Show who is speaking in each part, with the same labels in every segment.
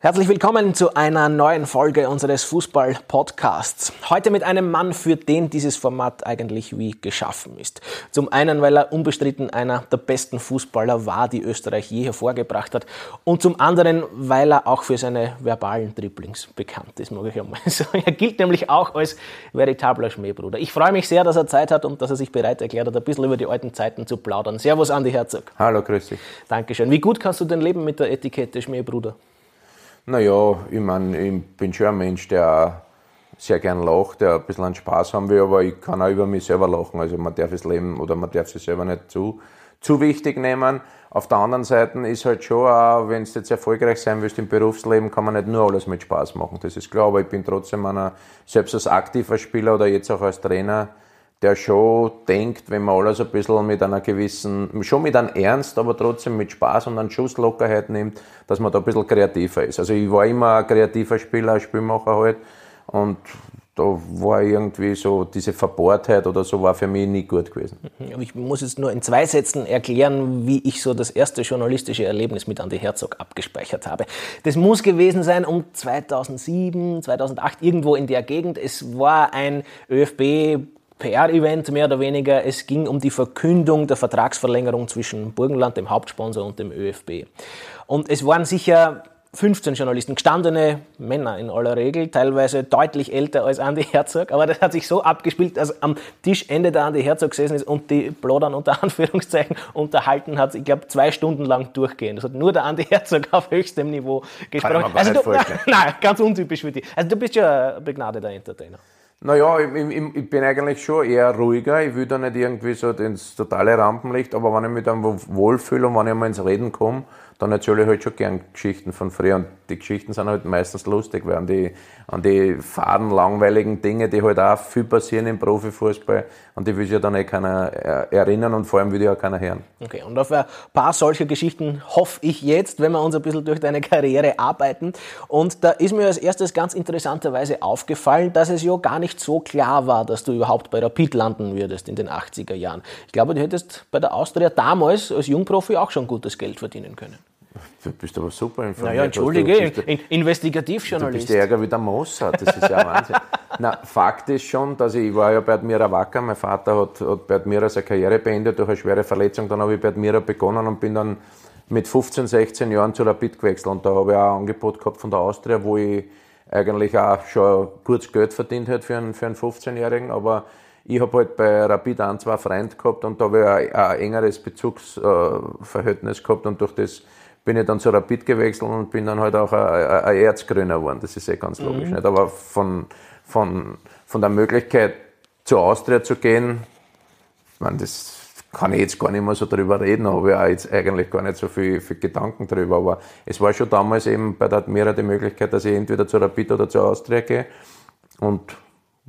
Speaker 1: Herzlich willkommen zu einer neuen Folge unseres Fußball-Podcasts. Heute mit einem Mann, für den dieses Format eigentlich wie geschaffen ist. Zum einen, weil er unbestritten einer der besten Fußballer war, die Österreich je hervorgebracht hat. Und zum anderen, weil er auch für seine verbalen Dribblings bekannt ist, mag ich einmal sagen. Er gilt nämlich auch als veritabler Schmähbruder. Ich freue mich sehr, dass er Zeit hat und dass er sich bereit erklärt hat, ein bisschen über die alten Zeiten zu plaudern. Servus, Andi Herzog.
Speaker 2: Hallo, grüß dich.
Speaker 1: Dankeschön. Wie gut kannst du denn leben mit der Etikette Schmähbruder?
Speaker 2: Naja, ich meine, ich bin schon ein Mensch, der sehr gern lacht, der ein bisschen Spaß haben will, aber ich kann auch über mich selber lachen. Also man darf das Leben oder man darf sich selber nicht zu, zu wichtig nehmen. Auf der anderen Seite ist halt schon auch, wenn du jetzt erfolgreich sein willst im Berufsleben, kann man nicht nur alles mit Spaß machen. Das ist klar, aber ich bin trotzdem einer, selbst als aktiver Spieler oder jetzt auch als Trainer, der schon denkt, wenn man alles ein bisschen mit einer gewissen, schon mit einem Ernst, aber trotzdem mit Spaß und einer Schusslockerheit nimmt, dass man da ein bisschen kreativer ist. Also ich war immer ein kreativer Spieler, ein Spielmacher halt und da war irgendwie so diese Verbohrtheit oder so war für mich nie gut gewesen.
Speaker 1: Mhm. Ich muss jetzt nur in zwei Sätzen erklären, wie ich so das erste journalistische Erlebnis mit Andi Herzog abgespeichert habe. Das muss gewesen sein um 2007, 2008, irgendwo in der Gegend. Es war ein ÖFB PR-Event mehr oder weniger. Es ging um die Verkündung der Vertragsverlängerung zwischen Burgenland, dem Hauptsponsor, und dem ÖFB. Und es waren sicher 15 Journalisten, gestandene Männer in aller Regel, teilweise deutlich älter als Andy Herzog, aber das hat sich so abgespielt, dass am Tischende der Andy Herzog gesessen ist und die Plodern unter Anführungszeichen unterhalten hat, ich glaube, zwei Stunden lang durchgehend. Das hat nur der Andy Herzog auf höchstem Niveau gesprochen. Also du, nein, ganz untypisch für dich. Also du bist ja ein begnadeter Entertainer.
Speaker 2: Naja, ich, ich, ich bin eigentlich schon eher ruhiger. Ich will da nicht irgendwie so ins totale Rampenlicht, aber wenn ich mich dann wohlfühle und wenn ich mal ins Reden komme, dann erzähle ich halt schon gern Geschichten von früher. Und die Geschichten sind halt meistens lustig, weil an die, an die faden, langweiligen Dinge, die halt auch viel passieren im Profifußball, an die will sich ja dann eh keiner erinnern und vor allem will ja auch keiner hören.
Speaker 1: Okay, und auf ein paar solcher Geschichten hoffe ich jetzt, wenn wir uns ein bisschen durch deine Karriere arbeiten. Und da ist mir als erstes ganz interessanterweise aufgefallen, dass es ja gar nicht so klar war, dass du überhaupt bei Rapid landen würdest in den 80er Jahren. Ich glaube, du hättest bei der Austria damals als Jungprofi auch schon gutes Geld verdienen können.
Speaker 2: Du bist aber super informiert.
Speaker 1: Naja, entschuldige, in, Investigativjournalist.
Speaker 2: Du bist ärger wie der Mossad, das ist ja Wahnsinn. Na, Fakt ist schon, dass ich, ich war ja bei Admira Wacker, mein Vater hat, hat bei Admira seine Karriere beendet durch eine schwere Verletzung, dann habe ich bei Admira begonnen und bin dann mit 15, 16 Jahren zu Rapid gewechselt und da habe ich auch ein Angebot gehabt von der Austria, wo ich eigentlich auch schon kurz Geld verdient hätte für einen, für einen 15-Jährigen, aber ich habe halt bei Rapid ein, zwei Freunde gehabt und da habe ich ein, ein engeres Bezugsverhältnis gehabt und durch das bin ich dann zu Rapid gewechselt und bin dann halt auch ein, Erzgrüner geworden. Das ist eh ganz logisch. Mhm. Nicht? Aber von, von, von der Möglichkeit zur Austria zu gehen, ich meine, das kann ich jetzt gar nicht mehr so drüber reden, habe ich auch jetzt eigentlich gar nicht so viel, viel Gedanken drüber. Aber es war schon damals eben bei der Admira die Möglichkeit, dass ich entweder zu Rapid oder zur Austria gehe. Und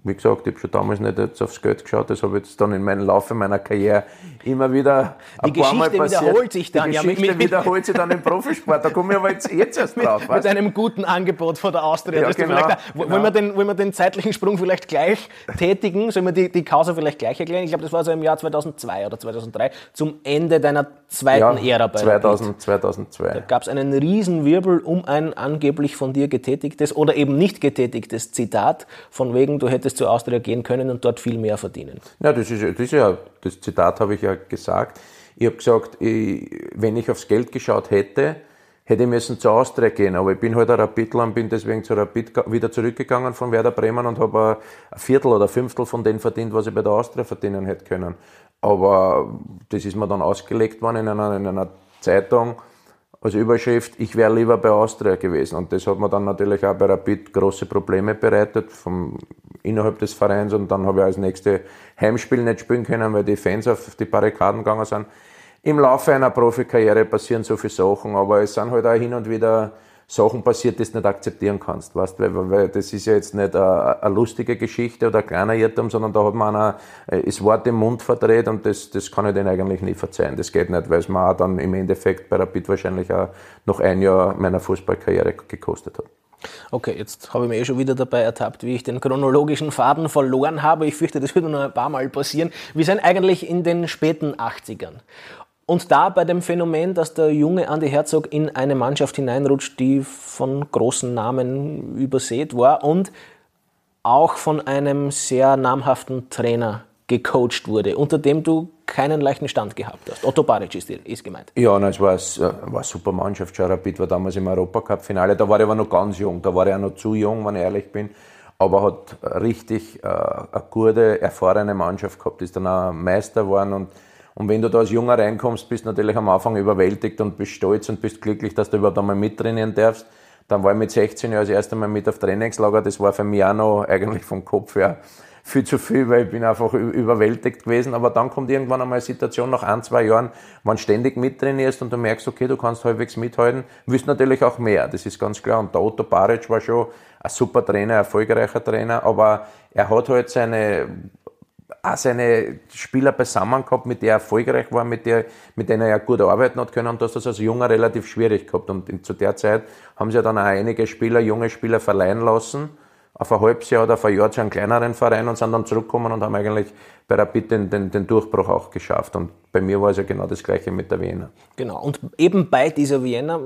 Speaker 2: wie gesagt, ich habe schon damals nicht jetzt aufs Geld geschaut, das habe ich jetzt dann in meinem Laufe meiner Karriere immer wieder
Speaker 1: ein Die paar Geschichte Mal passiert. wiederholt sich dann.
Speaker 2: Die Geschichte ja, mit, wiederholt sich dann im Profisport, da komme ich aber jetzt, jetzt erst drauf.
Speaker 1: Mit, mit einem guten Angebot von der Austria. Ja, genau, da, genau. Wollen, wir den, wollen wir den zeitlichen Sprung vielleicht gleich tätigen? Sollen wir die, die Causa vielleicht gleich erklären? Ich glaube, das war so im Jahr 2002 oder 2003, zum Ende deiner zweiten ja, Ära bei
Speaker 2: 2000, 2002.
Speaker 1: Da gab es einen Riesenwirbel um ein angeblich von dir getätigtes oder eben nicht getätigtes Zitat, von wegen, du hättest zur Austria gehen können und dort viel mehr verdienen.
Speaker 2: Ja, das ist, das ist ja, das Zitat habe ich ja gesagt. Ich habe gesagt, ich, wenn ich aufs Geld geschaut hätte, hätte ich müssen zur Austria gehen, aber ich bin halt ein Rapidler und bin deswegen zu Rapid wieder zurückgegangen von Werder Bremen und habe ein Viertel oder Fünftel von dem verdient, was ich bei der Austria verdienen hätte können. Aber das ist mir dann ausgelegt worden in einer, in einer Zeitung als Überschrift, ich wäre lieber bei Austria gewesen. Und das hat mir dann natürlich auch bei Rapid große Probleme bereitet, vom, innerhalb des Vereins. Und dann habe ich als nächste Heimspiel nicht spielen können, weil die Fans auf die Barrikaden gegangen sind. Im Laufe einer Profikarriere passieren so viele Sachen, aber es sind halt auch hin und wieder Sachen passiert, die du nicht akzeptieren kannst, weißt, weil, weil das ist ja jetzt nicht eine, lustige Geschichte oder ein kleiner Irrtum, sondern da hat man einer, äh, das Wort im Mund verdreht und das, das kann ich denen eigentlich nie verzeihen. Das geht nicht, weil es mir auch dann im Endeffekt bei Rapid wahrscheinlich auch noch ein Jahr meiner Fußballkarriere gekostet hat.
Speaker 1: Okay, jetzt habe ich mich eh schon wieder dabei ertappt, wie ich den chronologischen Faden verloren habe. Ich fürchte, das wird noch ein paar Mal passieren. Wir sind eigentlich in den späten 80ern. Und da bei dem Phänomen, dass der junge Andi Herzog in eine Mannschaft hineinrutscht, die von großen Namen übersät war und auch von einem sehr namhaften Trainer gecoacht wurde, unter dem du keinen leichten Stand gehabt hast. Otto Baric ist, ist gemeint.
Speaker 2: Ja, nein, es war, es war eine super Mannschaft. Rapid war damals im Europacup-Finale. Da war ich aber noch ganz jung. Da war ich auch noch zu jung, wenn ich ehrlich bin. Aber hat richtig äh, eine gute, erfahrene Mannschaft gehabt. Ist dann auch Meister geworden. Und, und wenn du da als Junger reinkommst, bist du natürlich am Anfang überwältigt und bist stolz und bist glücklich, dass du überhaupt einmal mittrainieren darfst. Dann war ich mit 16 Jahren das erste Mal mit auf Trainingslager. Das war für mich auch noch eigentlich vom Kopf her viel zu viel, weil ich bin einfach überwältigt gewesen. Aber dann kommt irgendwann einmal eine Situation nach ein, zwei Jahren, wenn du ständig mittrainierst und du merkst, okay, du kannst halbwegs mithalten, willst natürlich auch mehr, das ist ganz klar. Und der Otto Baric war schon ein super Trainer, erfolgreicher Trainer, aber er hat halt seine auch seine Spieler beisammen gehabt, mit der er erfolgreich war, mit, der, mit denen er gut arbeiten hat können und das ist als Junger relativ schwierig gehabt. Und zu der Zeit haben sie ja dann auch einige Spieler, junge Spieler verleihen lassen auf ein halbes Jahr oder auf ein Jahr zu einem kleineren Verein und sind dann zurückgekommen und haben eigentlich bei Rapid den, den, den Durchbruch auch geschafft. Und bei mir war es ja genau das Gleiche mit der Vienna.
Speaker 1: Genau. Und eben bei dieser Vienna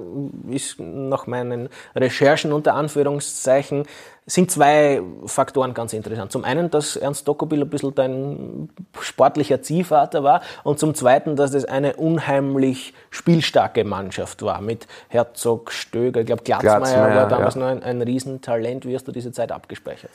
Speaker 1: ist nach meinen Recherchen unter Anführungszeichen sind zwei Faktoren ganz interessant. Zum einen, dass Ernst Dokobil ein bisschen dein sportlicher Ziehvater war und zum zweiten, dass das eine unheimlich spielstarke Mannschaft war mit Herzog, Stöger, ich glaube Glatzmeier, Glatzmeier war damals ja. noch ein, ein Riesentalent. Wie hast du diese Zeit abgespeichert?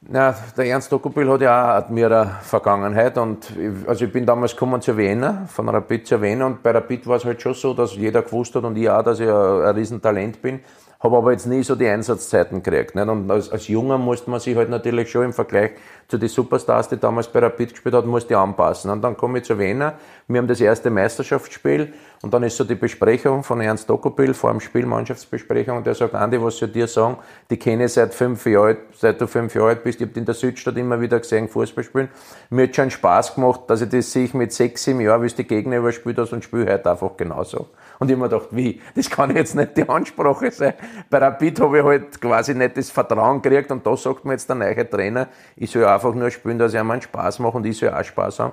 Speaker 2: Na, der Ernst Dokopil hat ja auch eine Vergangenheit und ich, also ich bin damals gekommen zur Wiener, von Rapid zur Wiener und bei Rapid war es halt schon so, dass jeder gewusst hat und ich auch, dass ich ein, ein Riesentalent bin habe aber jetzt nie so die Einsatzzeiten gekriegt. Nicht? Und als, als Junger musste man sich halt natürlich schon im Vergleich zu den Superstars, die damals bei Rapid gespielt hat, musste anpassen. Und dann komme ich zu Wiener, wir haben das erste Meisterschaftsspiel und dann ist so die Besprechung von Ernst Dokopil vor dem Spiel, Mannschaftsbesprechung, und der sagt, Andi, was soll dir sagen? Die kenne ich seit fünf Jahren, seit du fünf Jahre alt bist, ich habe in der Südstadt immer wieder gesehen, Fußball spielen. Mir hat schon Spaß gemacht, dass ich das sehe ich mit sechs, sieben Jahren, wie es die Gegner überspielt hast und spiele heute einfach genauso. Und ich habe mir gedacht, wie? Das kann jetzt nicht die Ansprache sein. Bei Rapid habe ich halt quasi nicht das Vertrauen gekriegt und da sagt mir jetzt der neue Trainer, ich soll einfach nur spielen, dass ich einmal Spaß mache und ich soll auch Spaß haben.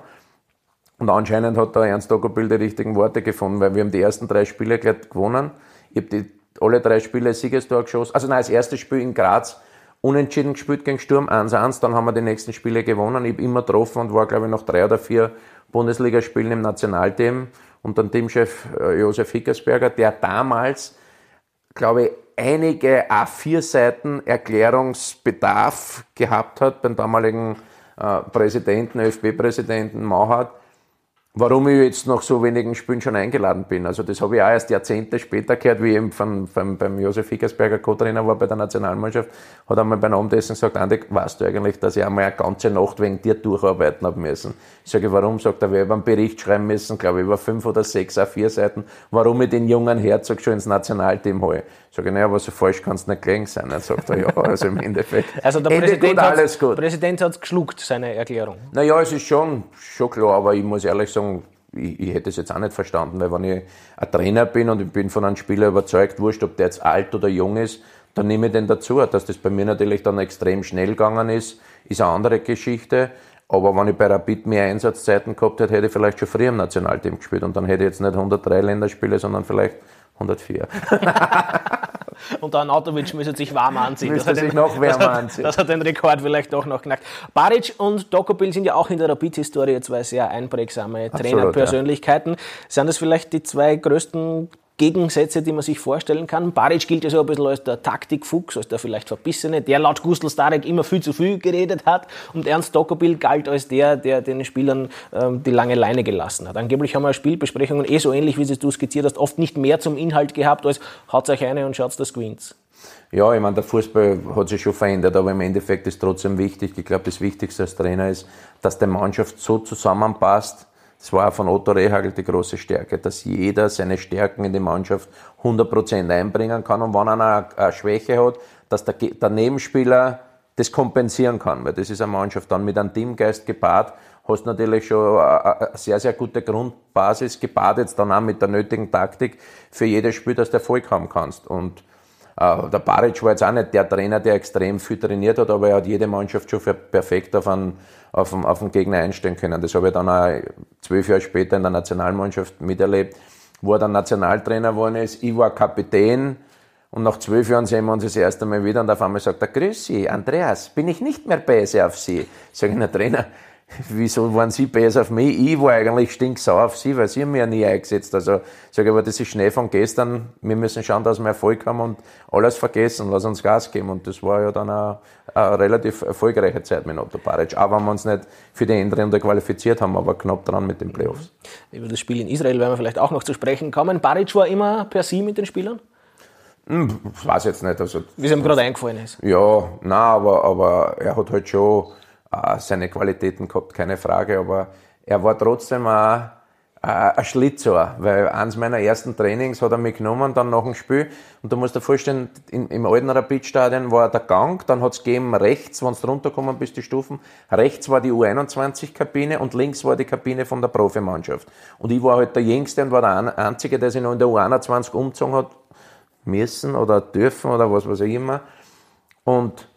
Speaker 2: Und anscheinend hat der Ernst Doggerbill die richtigen Worte gefunden, weil wir haben die ersten drei Spiele gleich gewonnen. Ich habe die, alle drei Spiele Siegestor geschossen. Also nein, das erste Spiel in Graz unentschieden gespielt gegen Sturm 1-1, dann haben wir die nächsten Spiele gewonnen. Ich habe immer getroffen und war, glaube ich, noch drei oder vier Bundesligaspielen im Nationalteam und dann Teamchef äh, Josef Hickersberger, der damals, glaube ich, einige A4-Seiten Erklärungsbedarf gehabt hat beim damaligen äh, Präsidenten, ÖFB-Präsidenten Mauhardt, warum ich jetzt nach so wenigen Spielen schon eingeladen bin. Also das habe ich auch erst Jahrzehnte später gehört, wie eben von, von, beim Josef Hickersberger Co-Trainer war bei der Nationalmannschaft, hat einmal beim Abendessen gesagt, Andi, weißt du eigentlich, dass ich einmal eine ganze Nacht wegen dir durcharbeiten habe müssen? Ich sage, warum? Sagt er, wir haben einen Bericht schreiben müssen, glaube ich, über fünf oder sechs, auf vier Seiten, warum ich den jungen Herzog schon ins Nationalteam hole. Sage ich, naja, aber so falsch kann es nicht gelegen sein. Dann sagt er, ja, also im Endeffekt.
Speaker 1: Also der Ende Präsident, gut, alles gut. Präsident hat geschluckt, seine Erklärung.
Speaker 2: Naja, es ist schon, schon klar, aber ich muss ehrlich sagen, ich, ich, hätte es jetzt auch nicht verstanden, weil wenn ich ein Trainer bin und ich bin von einem Spieler überzeugt, wurscht, ob der jetzt alt oder jung ist, dann nehme ich den dazu. Dass das bei mir natürlich dann extrem schnell gegangen ist, ist eine andere Geschichte. Aber wenn ich bei Rapid mehr Einsatzzeiten gehabt hätte, hätte ich vielleicht schon früher im Nationalteam gespielt und dann hätte ich jetzt nicht 103 Länderspiele, sondern vielleicht 104.
Speaker 1: Und der Anatovic müsste sich warm anziehen.
Speaker 2: Müsste sich den, noch wärmer anziehen.
Speaker 1: Das hat den Rekord vielleicht doch noch knackt. Baric und Dokopil sind ja auch in der Rapid-Historie zwei sehr einprägsame Trainerpersönlichkeiten. Ja. Sind das vielleicht die zwei größten Gegensätze, die man sich vorstellen kann. Baric gilt ja so ein bisschen als der Taktikfuchs, als der vielleicht Verbissene, der laut Gustl Starek immer viel zu viel geredet hat. Und Ernst Dockerbill galt als der, der den Spielern ähm, die lange Leine gelassen hat. Angeblich haben wir Spielbesprechungen eh so ähnlich, wie du skizziert hast, oft nicht mehr zum Inhalt gehabt, als haut euch eine und schaut das Queens.
Speaker 2: Ja, ich meine, der Fußball hat sich schon verändert, aber im Endeffekt ist trotzdem wichtig. Ich glaube, das Wichtigste als Trainer ist, dass die Mannschaft so zusammenpasst, das war von Otto Rehagel die große Stärke, dass jeder seine Stärken in die Mannschaft 100% einbringen kann und wenn einer eine Schwäche hat, dass der, der Nebenspieler das kompensieren kann, weil das ist eine Mannschaft dann mit einem Teamgeist gepaart, hast natürlich schon eine sehr, sehr gute Grundbasis gepaart, jetzt dann auch mit der nötigen Taktik für jedes Spiel, dass du Erfolg haben kannst. Und der Baric war jetzt auch nicht der Trainer, der extrem viel trainiert hat, aber er hat jede Mannschaft schon perfekt auf einen, auf, auf Gegner einstellen können. Das habe ich dann auch zwölf Jahre später in der Nationalmannschaft miterlebt, wo er dann Nationaltrainer geworden ist. Ich war Kapitän. Und nach zwölf Jahren sehen wir uns das erste Mal wieder und auf einmal sagt er, Grüß Sie, Andreas, bin ich nicht mehr böse auf Sie? Sag ich, na Trainer, wieso waren Sie besser auf mich? Ich war eigentlich stinksauer auf Sie, weil Sie haben mich ja nie eingesetzt. Also sage ich, aber das ist Schnee von gestern. Wir müssen schauen, dass wir Erfolg haben und alles vergessen. Lass uns Gas geben. Und das war ja dann eine, eine relativ erfolgreiche Zeit mit Otto Baric. Auch wenn wir uns nicht für die Endrunde qualifiziert haben, aber knapp dran mit den Playoffs.
Speaker 1: Über das Spiel in Israel werden wir vielleicht auch noch zu sprechen kommen. Baric war immer per Sie mit den Spielern?
Speaker 2: Hm, ich weiß jetzt nicht. Also,
Speaker 1: Wie es ihm gerade eingefallen ist.
Speaker 2: Ja, nein, aber, aber er hat halt schon seine Qualitäten gehabt, keine Frage, aber er war trotzdem auch äh, ein Schlitzohr, weil eins meiner ersten Trainings hat er mich genommen, dann nach dem Spiel, und du musst dir vorstellen, in, im alten Rapidstadion war der Gang, dann hat es gegeben rechts, wenn du runtergekommen bist, die Stufen, rechts war die U21-Kabine und links war die Kabine von der Profimannschaft. Und ich war halt der Jüngste und war der Einzige, der sich noch in der U21 umgezogen hat, müssen oder dürfen oder was weiß ich immer. Und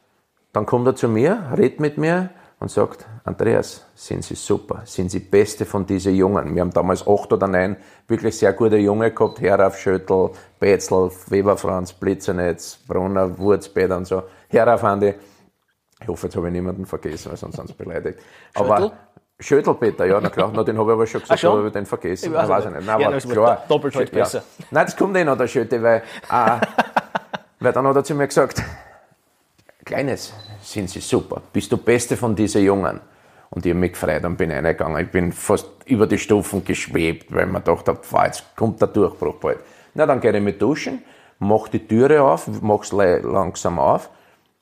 Speaker 2: dann kommt er zu mir, redet mit mir, und sagt, Andreas, sind Sie super, sind Sie Beste von diesen Jungen. Wir haben damals acht oder neun wirklich sehr gute Junge gehabt, Herauf, Schöttl, Betzel, Weber Franz, Blitzernetz, Brunner, Wurzbäder und so. Herauf, Andi. Ich hoffe, jetzt habe ich niemanden vergessen, weil sonst sind sie beleidigt. Aber Schöttelpeter, ja, na klar, na, den habe ich aber schon gesagt, aber ich den vergessen.
Speaker 1: Ich weiß,
Speaker 2: weiß ich nicht. Nein,
Speaker 1: ja,
Speaker 2: aber klar.
Speaker 1: Doppelt halt
Speaker 2: ja.
Speaker 1: besser.
Speaker 2: Nein, das kommt eh noch, der Schöte, weil, äh, weil dann hat er zu mir gesagt, Kleines, sind Sie super, bist du Beste von diesen Jungen. Und ich habe mich gefreut und bin reingegangen. Ich bin fast über die Stufen geschwebt, weil man gedacht habe, jetzt kommt der Durchbruch bald. Na, dann gehe ich mit duschen, mach die Türe auf, mach's langsam auf.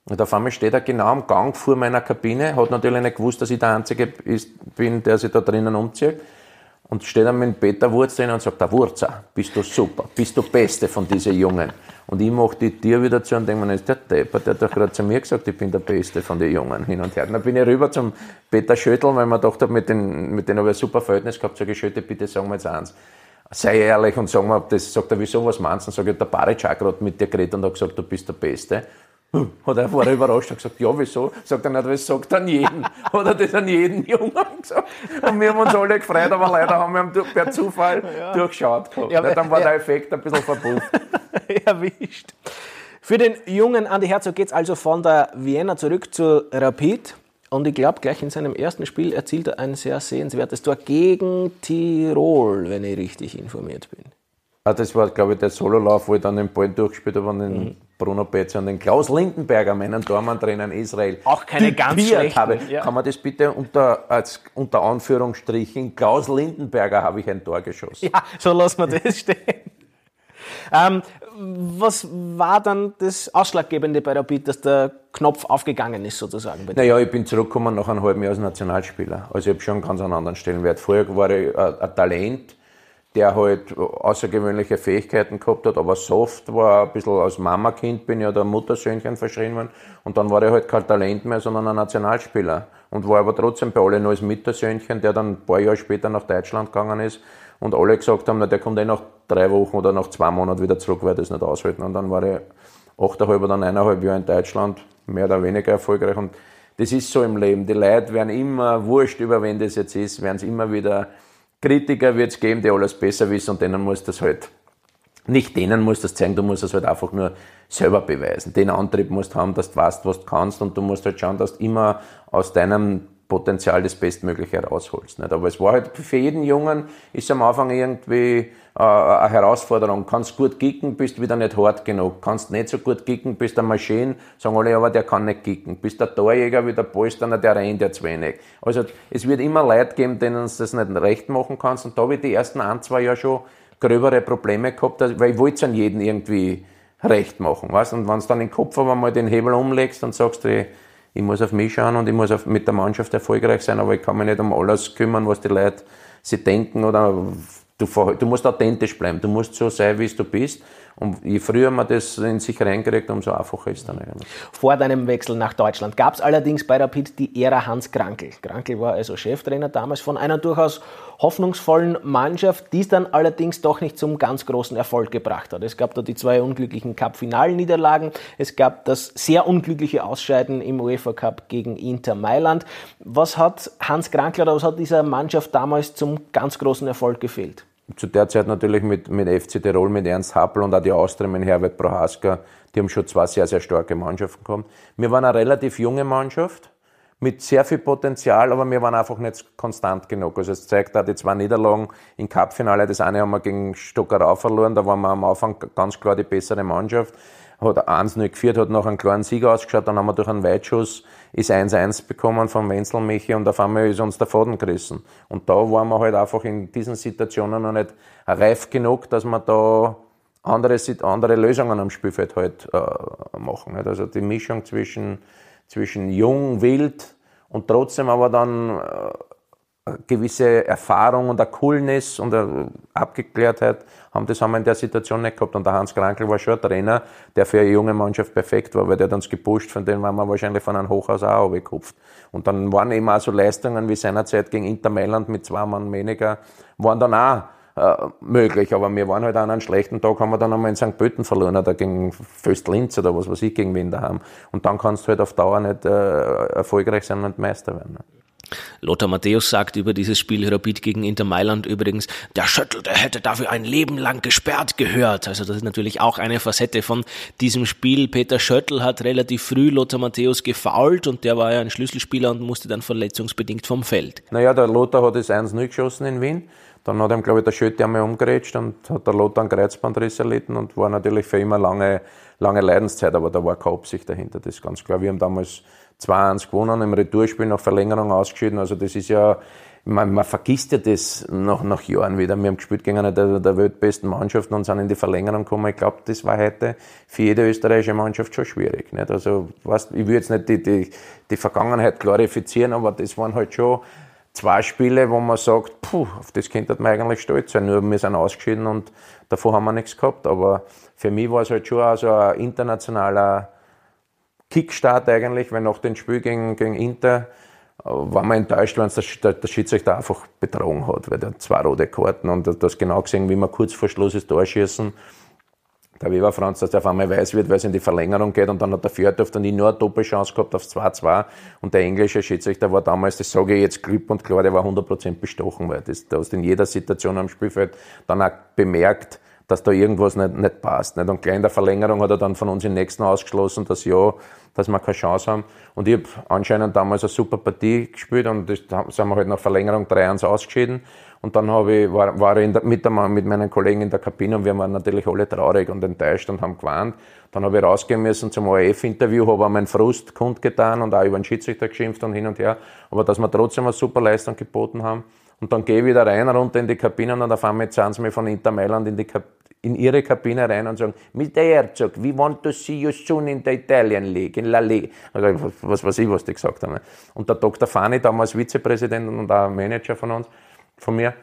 Speaker 2: Und auf einmal steht er genau am Gang vor meiner Kabine, hat natürlich nicht gewusst, dass ich der Einzige bin, der sich da drinnen umzieht. Und steht dann mit Peter Wurz drin und sagt, der Wurzer, bist du super, bist du Beste von diesen Jungen. Und ich mache die Tür wieder zu und denke mir, ist der Depper, der hat doch gerade zu mir gesagt, ich bin der Beste von den Jungen hin und her. Und dann bin ich rüber zum Peter Schöttl, weil man gedacht habe, mit denen, mit denen habe ich ein super Verhältnis gehabt, sage ich, Schötte, bitte sagen wir jetzt eins. Sei ehrlich und sag mir, das sagt er, wieso, was meinst du? Dann sage ich, der Baric hat gerade mit dir geredet und hat gesagt, du bist der Beste. Hat er vorher überrascht und gesagt, ja, wieso? Sagt er nicht, das sagt an jeden. Hat er das an jeden Jungen gesagt. Und wir haben uns alle gefreut, aber leider haben wir ihn per Zufall ja. durchschaut gehabt. Ja, dann war der Effekt ein bisschen verpufft.
Speaker 1: Erwischt. Für den jungen Andi Herzog geht es also von der Vienna zurück zu Rapid. Und ich glaube, gleich in seinem ersten Spiel erzielt er ein sehr sehenswertes Tor gegen Tirol, wenn ich richtig informiert bin.
Speaker 2: Ah, das war, glaube ich, der Sololauf, wo ich dann den Ball durchgespielt habe an den mhm. Bruno Betze und den Klaus Lindenberger, meinen Tormann-Trainer in Israel.
Speaker 1: Auch keine ganz schlechten.
Speaker 2: Habe. Ja. Kann man das bitte unter, als, unter Anführungsstrichen, Klaus Lindenberger habe ich ein Tor geschossen.
Speaker 1: Ja, so lassen wir das stehen. ähm, was war dann das Ausschlaggebende bei Rapid, dass der Knopf aufgegangen ist sozusagen?
Speaker 2: Naja, ich bin zurückgekommen nach einem halben Jahr als Nationalspieler. Also ich habe schon einen ganz anderen Stellenwert. Vorher war ich ein Talent, der halt außergewöhnliche Fähigkeiten gehabt hat, aber soft war, ein bisschen als Mamakind bin ja der Muttersöhnchen verschrien worden. Und dann war er halt kein Talent mehr, sondern ein Nationalspieler. Und war aber trotzdem bei allen als Muttersöhnchen, der dann ein paar Jahre später nach Deutschland gegangen ist. Und alle gesagt haben, na, der kommt eh nach drei Wochen oder nach zwei Monaten wieder zurück, weil das nicht aushalten. Und dann war er achteinhalb oder neuneinhalb Jahre in Deutschland, mehr oder weniger erfolgreich. Und das ist so im Leben. Die Leute werden immer, wurscht über wen das jetzt ist, werden es immer wieder Kritiker wird es geben, die alles besser wissen und denen muss das halt, nicht denen muss das zeigen, du musst es halt einfach nur selber beweisen. Den Antrieb musst du haben, dass du weißt, was du kannst und du musst halt schauen, dass du immer aus deinem Potenzial das Bestmögliche herausholst. Nicht? Aber es war halt für jeden Jungen, ist am Anfang irgendwie äh, eine Herausforderung. Kannst gut kicken, bist wieder nicht hart genug. Kannst nicht so gut kicken, bist eine Maschine, sagen alle, aber der kann nicht kicken. Bist der Torjäger wie der Polsterner, der rennt zu wenig. Also es wird immer Leute geben, denen du das nicht recht machen kannst. Und da habe ich die ersten ein, zwei Jahre schon gröbere Probleme gehabt, weil ich wollte es an jeden irgendwie recht machen. Weißt? Und wenn du dann im Kopf aber mal den Hebel umlegst und sagst, ich, ich muss auf mich schauen und ich muss auf, mit der Mannschaft erfolgreich sein, aber ich kann mich nicht um alles kümmern, was die Leute sie denken oder du, du musst authentisch bleiben, du musst so sein, wie du bist. Und je früher man das in sich reinkriegt, umso einfacher ist dann eigentlich.
Speaker 1: Vor deinem Wechsel nach Deutschland gab es allerdings bei Rapid die Ära Hans Krankel. Krankel war also Cheftrainer damals von einer durchaus hoffnungsvollen Mannschaft, die es dann allerdings doch nicht zum ganz großen Erfolg gebracht hat. Es gab da die zwei unglücklichen Cup-Finalniederlagen, es gab das sehr unglückliche Ausscheiden im UEFA Cup gegen Inter Mailand. Was hat Hans Krankler oder was hat dieser Mannschaft damals zum ganz großen Erfolg gefehlt?
Speaker 2: Zu der Zeit natürlich mit, mit FC Tirol, mit Ernst Happel und auch die Austria mit Herbert Prohaska, die haben schon zwei sehr, sehr starke Mannschaften gehabt. Wir waren eine relativ junge Mannschaft mit sehr viel Potenzial, aber wir waren einfach nicht konstant genug. Also es zeigt auch die zwei Niederlagen im Cupfinale. Das eine haben wir gegen Stockerau verloren, da waren wir am Anfang ganz klar die bessere Mannschaft. Hat 1-0 geführt, hat noch einen kleinen Sieg ausgeschaut, dann haben wir durch einen Weitschuss ist 1-1 bekommen vom Wenzel Michi und auf einmal ist uns der Faden gerissen. Und da waren wir halt einfach in diesen Situationen noch nicht reif genug, dass wir da andere, andere Lösungen am Spielfeld halt äh, machen. Nicht? Also die Mischung zwischen, zwischen jung, wild und trotzdem aber dann äh, gewisse Erfahrung und eine Coolness und eine Abgeklärtheit haben, das haben wir in der Situation nicht gehabt. Und der Hans Krankel war schon ein Trainer, der für eine junge Mannschaft perfekt war, weil der hat uns gepusht, von dem waren wir wahrscheinlich von einem Hochhaus auch gekupft. Und dann waren eben auch so Leistungen wie seinerzeit gegen Inter Mailand mit zwei Mann weniger, waren dann auch äh, möglich. Aber wir waren halt an einem schlechten Tag, haben wir dann einmal in St. Pölten verloren oder gegen Föst-Linz oder was weiß ich, gegen wen haben. Und dann kannst du halt auf Dauer nicht äh, erfolgreich sein und Meister werden. Ne?
Speaker 1: Lothar Matthäus sagt über dieses Spiel Rapid gegen Inter Mailand übrigens, der Schöttl, der hätte dafür ein Leben lang gesperrt gehört. Also das ist natürlich auch eine Facette von diesem Spiel. Peter Schöttl hat relativ früh Lothar Matthäus gefault und der war ja ein Schlüsselspieler und musste dann verletzungsbedingt vom Feld.
Speaker 2: Naja, der Lothar hat das 1-0 geschossen in Wien. Dann hat ihm, glaube ich, der Schötti einmal umgerätscht und hat der Lothar einen Kreuzbandriss erlitten und war natürlich für immer lange, lange Leidenszeit, aber da war keine Absicht dahinter, das ist ganz klar. Wir haben damals 2-1 gewonnen, im Retourspiel nach Verlängerung ausgeschieden. Also das ist ja, man, man vergisst ja das nach, nach Jahren wieder. Wir haben gespielt gegen eine der, der weltbesten Mannschaften und sind in die Verlängerung gekommen. Ich glaube, das war heute für jede österreichische Mannschaft schon schwierig. Nicht? Also, weißt, ich will jetzt nicht die, die, die Vergangenheit glorifizieren, aber das waren halt schon zwei Spiele, wo man sagt, puh, auf das könnte man eigentlich stolz sein. Nur wir sind ausgeschieden und davor haben wir nichts gehabt. Aber für mich war es halt schon also ein internationaler Kickstart eigentlich, weil nach dem Spiel gegen, gegen Inter äh, war man enttäuscht, wenn der, der Schiedsrichter einfach betrogen hat, weil der hat zwei rote Karten und das genau gesehen, wie man kurz vor Schluss Tor schießen. Der Weber Franz, dass der auf einmal weiß wird, weil es in die Verlängerung geht und dann hat der Fjordhoff dann nur eine Doppelchance gehabt aufs 2-2 und der englische Schiedsrichter war damals, das sage ich jetzt klipp und klar, der war 100% bestochen, weil das, du hast in jeder Situation am Spielfeld dann auch bemerkt, dass da irgendwas nicht, nicht passt. Nicht? Und gleich in der Verlängerung hat er dann von uns den nächsten ausgeschlossen, dass ja, dass wir keine Chance haben. Und ich habe anscheinend damals eine super Partie gespielt und das sind wir halt nach Verlängerung 3-1 ausgeschieden. Und dann habe ich, war, war ich der, mit, der, mit meinen Kollegen in der Kabine und wir waren natürlich alle traurig und enttäuscht und haben gewarnt. Dann habe ich rausgehen müssen zum ORF-Interview, habe auch meinen Frust kundgetan und auch über den Schiedsrichter geschimpft und hin und her. Aber dass wir trotzdem eine super Leistung geboten haben. Und dann gehe ich wieder rein, runter in die Kabine und auf einmal zahlen sie mich von Inter Mailand in, die in ihre Kabine rein und sagen, Mr. Herzog, we want to see you soon in the Italian League, in La Liga. Also, was weiß ich, was die gesagt haben. Und der Dr. Fani, damals Vizepräsident und auch Manager von uns, von mir,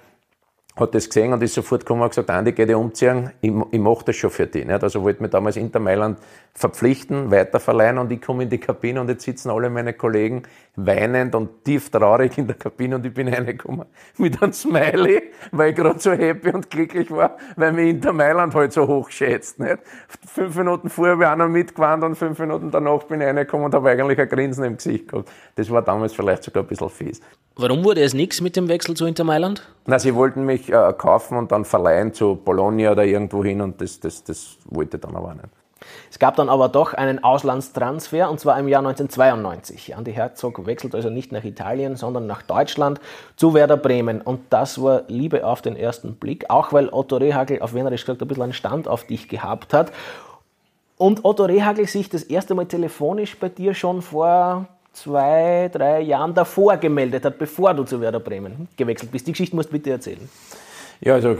Speaker 2: hat das gesehen und ist sofort gekommen und gesagt, Andi, geh dich umziehen, ich, ich mache das schon für dich. Also wollte mir damals Inter Mailand verpflichten, weiterverleihen und ich komme in die Kabine und jetzt sitzen alle meine Kollegen weinend und tief traurig in der Kabine und ich bin reingekommen mit einem Smiley, weil ich gerade so happy und glücklich war, weil mir Inter Mailand halt so hoch schätzt. Nicht? Fünf Minuten vorher habe ich auch noch mitgewandt und fünf Minuten danach bin ich reingekommen und habe eigentlich ein Grinsen im Gesicht gehabt. Das war damals vielleicht sogar ein bisschen fies.
Speaker 1: Warum wurde es nichts mit dem Wechsel zu Inter Mailand?
Speaker 2: Na, sie wollten mich äh, kaufen und dann verleihen zu Bologna oder irgendwo hin und das, das, das wollte dann aber nicht.
Speaker 1: Es gab dann aber doch einen Auslandstransfer und zwar im Jahr 1992. Andi Herzog wechselt also nicht nach Italien, sondern nach Deutschland zu Werder Bremen. Und das war Liebe auf den ersten Blick, auch weil Otto Rehagel auf Wienerisch gesagt ein bisschen einen Stand auf dich gehabt hat. Und Otto Rehagel sich das erste Mal telefonisch bei dir schon vor zwei, drei Jahren davor gemeldet hat, bevor du zu Werder Bremen gewechselt bist. Die Geschichte musst du bitte erzählen.
Speaker 2: Ja, also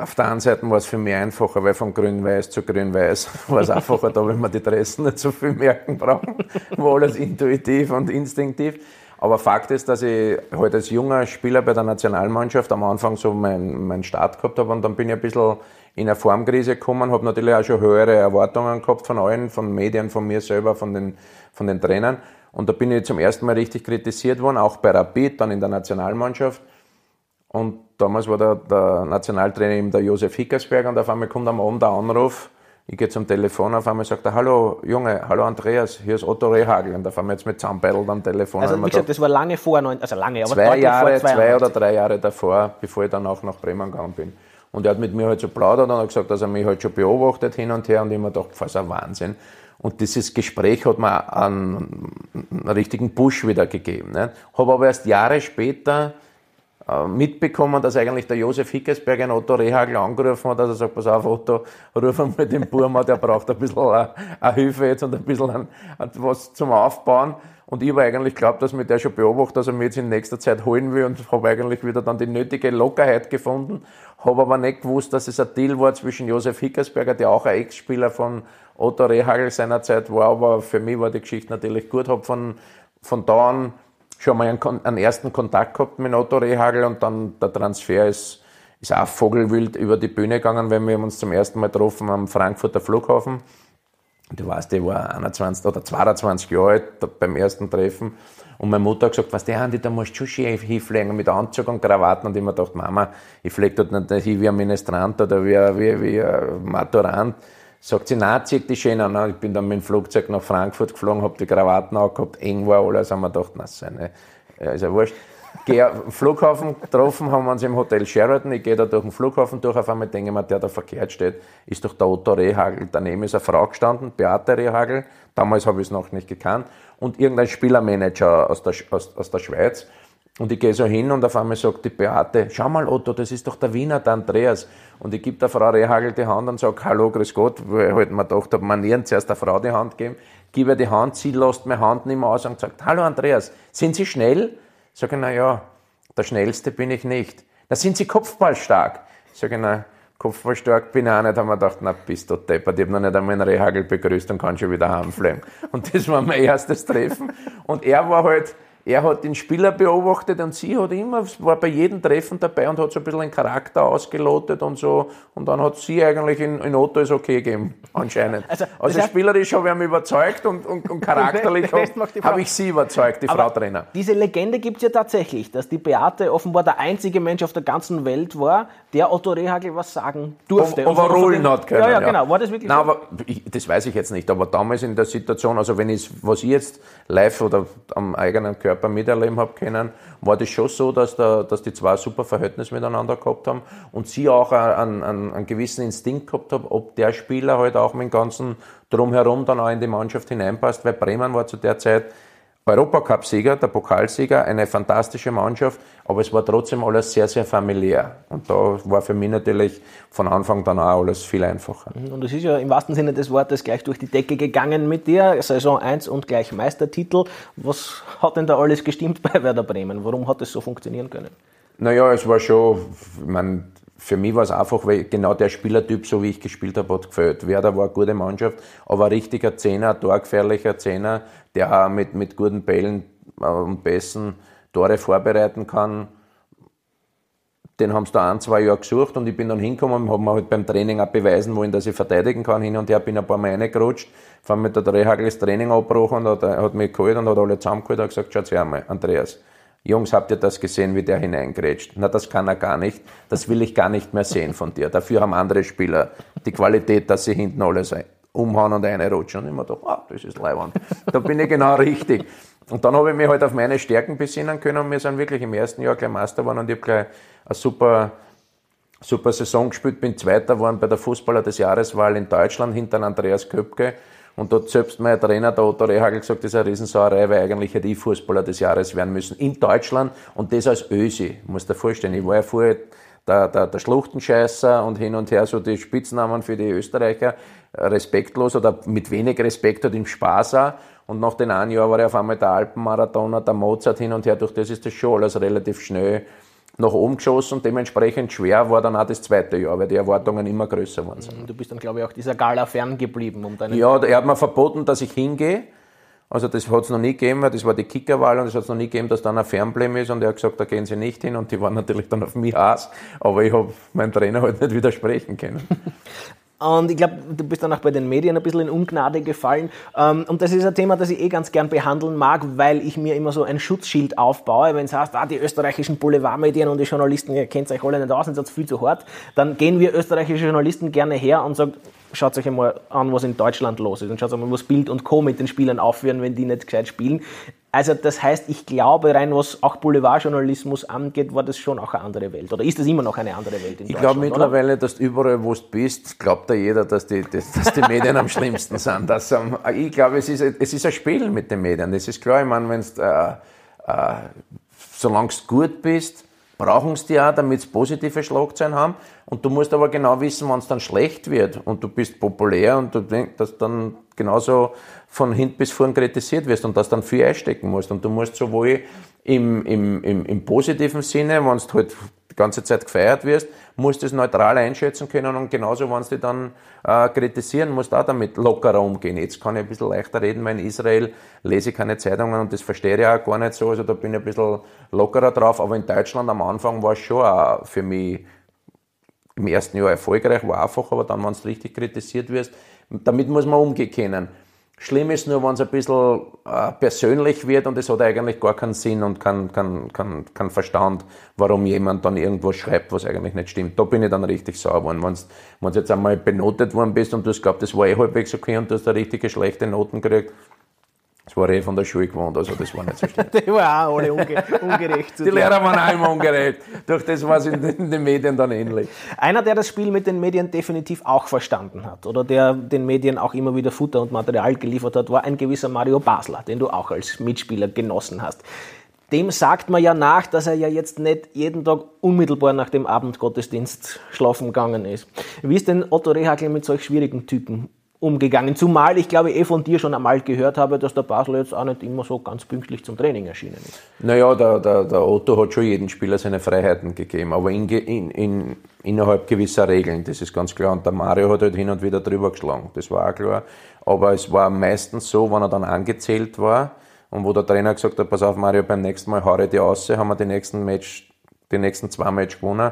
Speaker 2: auf der einen Seite war es für mich einfacher, weil von grün-weiß zu grün-weiß war es einfacher da, wenn wir die Dressen nicht so viel merken brauchen, war alles intuitiv und instinktiv. Aber Fakt ist, dass ich heute halt als junger Spieler bei der Nationalmannschaft am Anfang so meinen mein Start gehabt habe und dann bin ich ein bisschen in eine Formkrise gekommen, habe natürlich auch schon höhere Erwartungen gehabt von allen, von Medien, von mir selber, von den, von den Trainern. Und da bin ich zum ersten Mal richtig kritisiert worden, auch bei Rapid, dann in der Nationalmannschaft. Und damals war der, der Nationaltrainer eben der Josef Hickersberg und auf einmal kommt am Abend der Anruf, ich gehe zum Telefon, auf einmal sagt er, hallo Junge, hallo Andreas, hier ist Otto Rehagel. Und auf einmal jetzt mit zusammenbettelt am Telefon.
Speaker 1: Also wie gesagt, gedacht, das war lange vor, also lange,
Speaker 2: aber zwei Jahre, zwei oder drei Jahre davor, bevor ich dann auch nach Bremen gegangen bin. Und er hat mit mir halt so plaudert und hat gesagt, dass er mich halt schon beobachtet hin und her und ich mir gedacht, fast ein Wahnsinn. Und dieses Gespräch hat mir einen, einen richtigen Push wieder gegeben. Ne? Habe aber erst Jahre später mitbekommen, dass eigentlich der Josef Hickesberg einen Otto Rehagel angerufen hat, dass er sagt, pass auf Otto, ruf mal den Burma, der braucht ein bisschen eine, eine Hilfe jetzt und ein bisschen ein, was zum Aufbauen. Und ich war eigentlich glaubt, dass mir der schon beobachtet, dass er mich jetzt in nächster Zeit holen will und habe eigentlich wieder dann die nötige Lockerheit gefunden. Habe aber nicht gewusst, dass es ein Deal war zwischen Josef Hickersberger, der auch ein Ex-Spieler von Otto Rehagel seinerzeit war, aber für mich war die Geschichte natürlich gut. Habe von, von da an schon mal einen, einen ersten Kontakt gehabt mit Otto Rehagel und dann der Transfer ist, ist auch vogelwild über die Bühne gegangen, weil wir uns zum ersten Mal getroffen am Frankfurter Flughafen. Du weißt, ich war 21 oder 22 Jahre alt beim ersten Treffen. Und meine Mutter hat gesagt, was der Andi, da musst du schon hinfliegen mit Anzug und Krawatten. Und ich mir gedacht, Mama, ich fliege dort nicht hin wie ein Ministrant oder wie, wie, wie ein Maturant. Sagt sie, nein, zieh die schön an. Ich bin dann mit dem Flugzeug nach Frankfurt geflogen, habe die Krawatten angehabt, eng war alles, haben wir gedacht, na, seine, ist ja wurscht. Gehe am Flughafen getroffen, haben wir uns im Hotel Sheraton. Ich gehe da durch den Flughafen durch, auf einmal denke ich mir, der da verkehrt steht, ist doch der Otto Rehagel. Daneben ist eine Frau gestanden, Beate Rehagel. Damals habe ich es noch nicht gekannt. Und irgendein Spielermanager aus der, aus, aus der Schweiz. Und ich gehe so hin und auf einmal sagt die Beate, schau mal Otto, das ist doch der Wiener, der Andreas. Und ich gebe der Frau Rehagel die Hand und sage, hallo, grüß Gott, weil ich halt mir gedacht habe, manieren zuerst der Frau die Hand geben. Gebe ihr die Hand, sie lässt meine Hand nicht mehr aus und sagt, hallo Andreas, sind Sie schnell? Sage ich, na ja, der Schnellste bin ich nicht. Na, sind Sie kopfballstark? Sage ich, na, kopfballstark bin ich auch nicht. Haben wir gedacht, na, bist du deppert. Ich habe noch nicht einmal einen Rehagel begrüßt und kann schon wieder heimfliegen. Und das war mein erstes Treffen. Und er war halt, er hat den Spieler beobachtet und sie hat immer, war bei jedem Treffen dabei und hat so ein bisschen den Charakter ausgelotet und so. Und dann hat sie eigentlich in, in Otto es okay gegeben, anscheinend. Also, also spielerisch habe ich ihn überzeugt und, und, und charakterlich habe hab ich sie überzeugt, die Aber Frau Trainer.
Speaker 1: Diese Legende gibt es ja tatsächlich, dass die Beate offenbar der einzige Mensch auf der ganzen Welt war, der Otto Rehagel was sagen durfte.
Speaker 2: Overrulen hat können.
Speaker 1: Ja, ja, genau. War das wirklich
Speaker 2: Nein, so? aber ich, das weiß ich jetzt nicht. Aber damals in der Situation, also wenn ich, was ich jetzt live oder am eigenen Körper miterleben habe können, war das schon so, dass, der, dass die zwei super Verhältnis miteinander gehabt haben und sie auch einen, einen, einen gewissen Instinkt gehabt haben, ob der Spieler halt auch mit dem ganzen Drumherum dann auch in die Mannschaft hineinpasst, weil Bremen war zu der Zeit Europacup-Sieger, der Pokalsieger, eine fantastische Mannschaft, aber es war trotzdem alles sehr, sehr familiär. Und da war für mich natürlich von Anfang dann auch alles viel einfacher.
Speaker 1: Mhm, und es ist ja im wahrsten Sinne des Wortes gleich durch die Decke gegangen mit dir, Saison 1 und gleich Meistertitel. Was hat denn da alles gestimmt bei Werder Bremen? Warum hat es so funktionieren können?
Speaker 2: Naja, es war schon, ich meine, für mich war es einfach, weil genau der Spielertyp, so wie ich gespielt habe, hat gefällt. Werder war eine gute Mannschaft, aber ein richtiger Zehner, ein torgefährlicher Zehner, der auch mit, mit guten Bällen äh, und Pässen Tore vorbereiten kann. Den haben sie da ein, zwei Jahre gesucht und ich bin dann hingekommen und habe mir halt beim Training auch beweisen wollen, dass ich verteidigen kann. Hin und her bin ein paar Mal reingerutscht, vor allem mit der Drehhagel das Training abgebrochen und er hat mich geholt und hat alle zusammengeholt und gesagt, schaut einmal, Andreas, Jungs, habt ihr das gesehen, wie der hineingrätscht? Na, das kann er gar nicht. Das will ich gar nicht mehr sehen von dir. Dafür haben andere Spieler die Qualität, dass sie hinten alles umhauen und eine rutschen. Und mir gedacht, ah, das ist Leihwand. Da bin ich genau richtig. Und dann habe ich mich halt auf meine Stärken besinnen können und wir sind wirklich im ersten Jahr gleich Meister geworden und ich habe gleich eine super, super Saison gespielt, bin Zweiter geworden bei der Fußballer des Jahreswahl in Deutschland hinter Andreas Köpke und dort selbst mein Trainer, der Otto Rehagel, gesagt, das ist eine Riesensauerei, weil eigentlich hätte ich Fußballer des Jahres werden müssen. In Deutschland und das als Ösi, muss dir vorstellen. Ich war ja vorher der, der, der Schluchtenscheißer und hin und her so die Spitznamen für die Österreicher, respektlos oder mit wenig Respekt und im Spaß auch. Und nach den einen Jahren war er auf einmal der Alpenmarathoner, der Mozart hin und her. Durch das ist das schon alles relativ schnell nach oben geschossen und dementsprechend schwer war dann auch das zweite Jahr, weil die Erwartungen immer größer waren.
Speaker 1: Du bist dann, glaube ich, auch dieser Gala ferngeblieben. Um deine
Speaker 2: ja, er hat mir verboten, dass ich hingehe. Also das hat es noch nie gegeben, weil das war die Kickerwahl und es hat es noch nie gegeben, dass dann ein Fernblem ist und er hat gesagt, da gehen sie nicht hin und die waren natürlich dann auf mich aus, aber ich habe meinen Trainer halt nicht widersprechen können.
Speaker 1: Und ich glaube, du bist dann auch bei den Medien ein bisschen in Ungnade gefallen. Ähm, und das ist ein Thema, das ich eh ganz gern behandeln mag, weil ich mir immer so ein Schutzschild aufbaue. Wenn es heißt, ah, die österreichischen Boulevardmedien und die Journalisten, ihr kennt euch alle nicht aus, ist viel zu hart, dann gehen wir österreichische Journalisten gerne her und sagen, schaut euch einmal an, was in Deutschland los ist und schaut euch mal, was Bild und Co. mit den Spielern aufführen, wenn die nicht gescheit spielen. Also das heißt, ich glaube, rein was auch Boulevardjournalismus angeht, war das schon auch eine andere Welt. Oder ist das immer noch eine andere Welt
Speaker 2: in Ich glaube mittlerweile, oder? dass überall, wo du bist, glaubt da jeder, dass die, dass, dass die Medien am schlimmsten sind. Dass, ähm, ich glaube, es ist, es ist ein Spiel mit den Medien. Das ist klar, ich meine, wenn du, äh, äh, solange du gut bist, brauchen sie die auch, damit sie positive Schlagzeilen haben. Und du musst aber genau wissen, wann es dann schlecht wird und du bist populär und du denkst, dass dann genauso von hinten bis vorn kritisiert wirst und das dann viel einstecken musst. Und du musst sowohl im, im, im, im positiven Sinne, wenn du halt ganze Zeit gefeiert wirst, musst du es neutral einschätzen können und genauso, wenn du dann äh, kritisieren musst, auch damit lockerer umgehen. Jetzt kann ich ein bisschen leichter reden, weil in Israel lese ich keine Zeitungen und das verstehe ich auch gar nicht so, also da bin ich ein bisschen lockerer drauf, aber in Deutschland am Anfang war es schon auch für mich im ersten Jahr erfolgreich, war einfach, aber dann, wenn du richtig kritisiert wirst, damit muss man umgehen können. Schlimm ist nur, wenn es ein bisschen äh, persönlich wird und es hat eigentlich gar keinen Sinn und keinen kein, kein, kein Verstand, warum jemand dann irgendwas schreibt, was eigentlich nicht stimmt. Da bin ich dann richtig sauer geworden. Wenn du jetzt einmal benotet worden bist und du hast glaubt, das war eh halbwegs okay und du hast da richtige schlechte Noten gekriegt, das war eh von der Schule gewohnt, also das war nicht so schlimm.
Speaker 1: die waren auch alle unge ungerecht.
Speaker 2: die Lehrer waren auch immer ungerecht. Durch das war es in, in, den Medien dann ähnlich.
Speaker 1: Einer, der das Spiel mit den Medien definitiv auch verstanden hat oder der den Medien auch immer wieder Futter und Material geliefert hat, war ein gewisser Mario Basler, den du auch als Mitspieler genossen hast. Dem sagt man ja nach, dass er ja jetzt nicht jeden Tag unmittelbar nach dem Abendgottesdienst schlafen gegangen ist. Wie ist denn Otto Rehagel mit solch schwierigen Typen umgegangen. Zumal ich glaube eh von dir schon einmal gehört habe, dass der Basel jetzt auch nicht immer so ganz pünktlich zum Training erschienen ist.
Speaker 2: Naja, der, der, der Otto hat schon jedem Spieler seine Freiheiten gegeben, aber in, in, in, innerhalb gewisser Regeln, das ist ganz klar. Und der Mario hat halt hin und wieder drüber geschlagen, das war auch klar. Aber es war meistens so, wenn er dann angezählt war und wo der Trainer gesagt hat, pass auf Mario, beim nächsten Mal haue ich die aus, haben wir die nächsten Match, die nächsten zwei Match gewonnen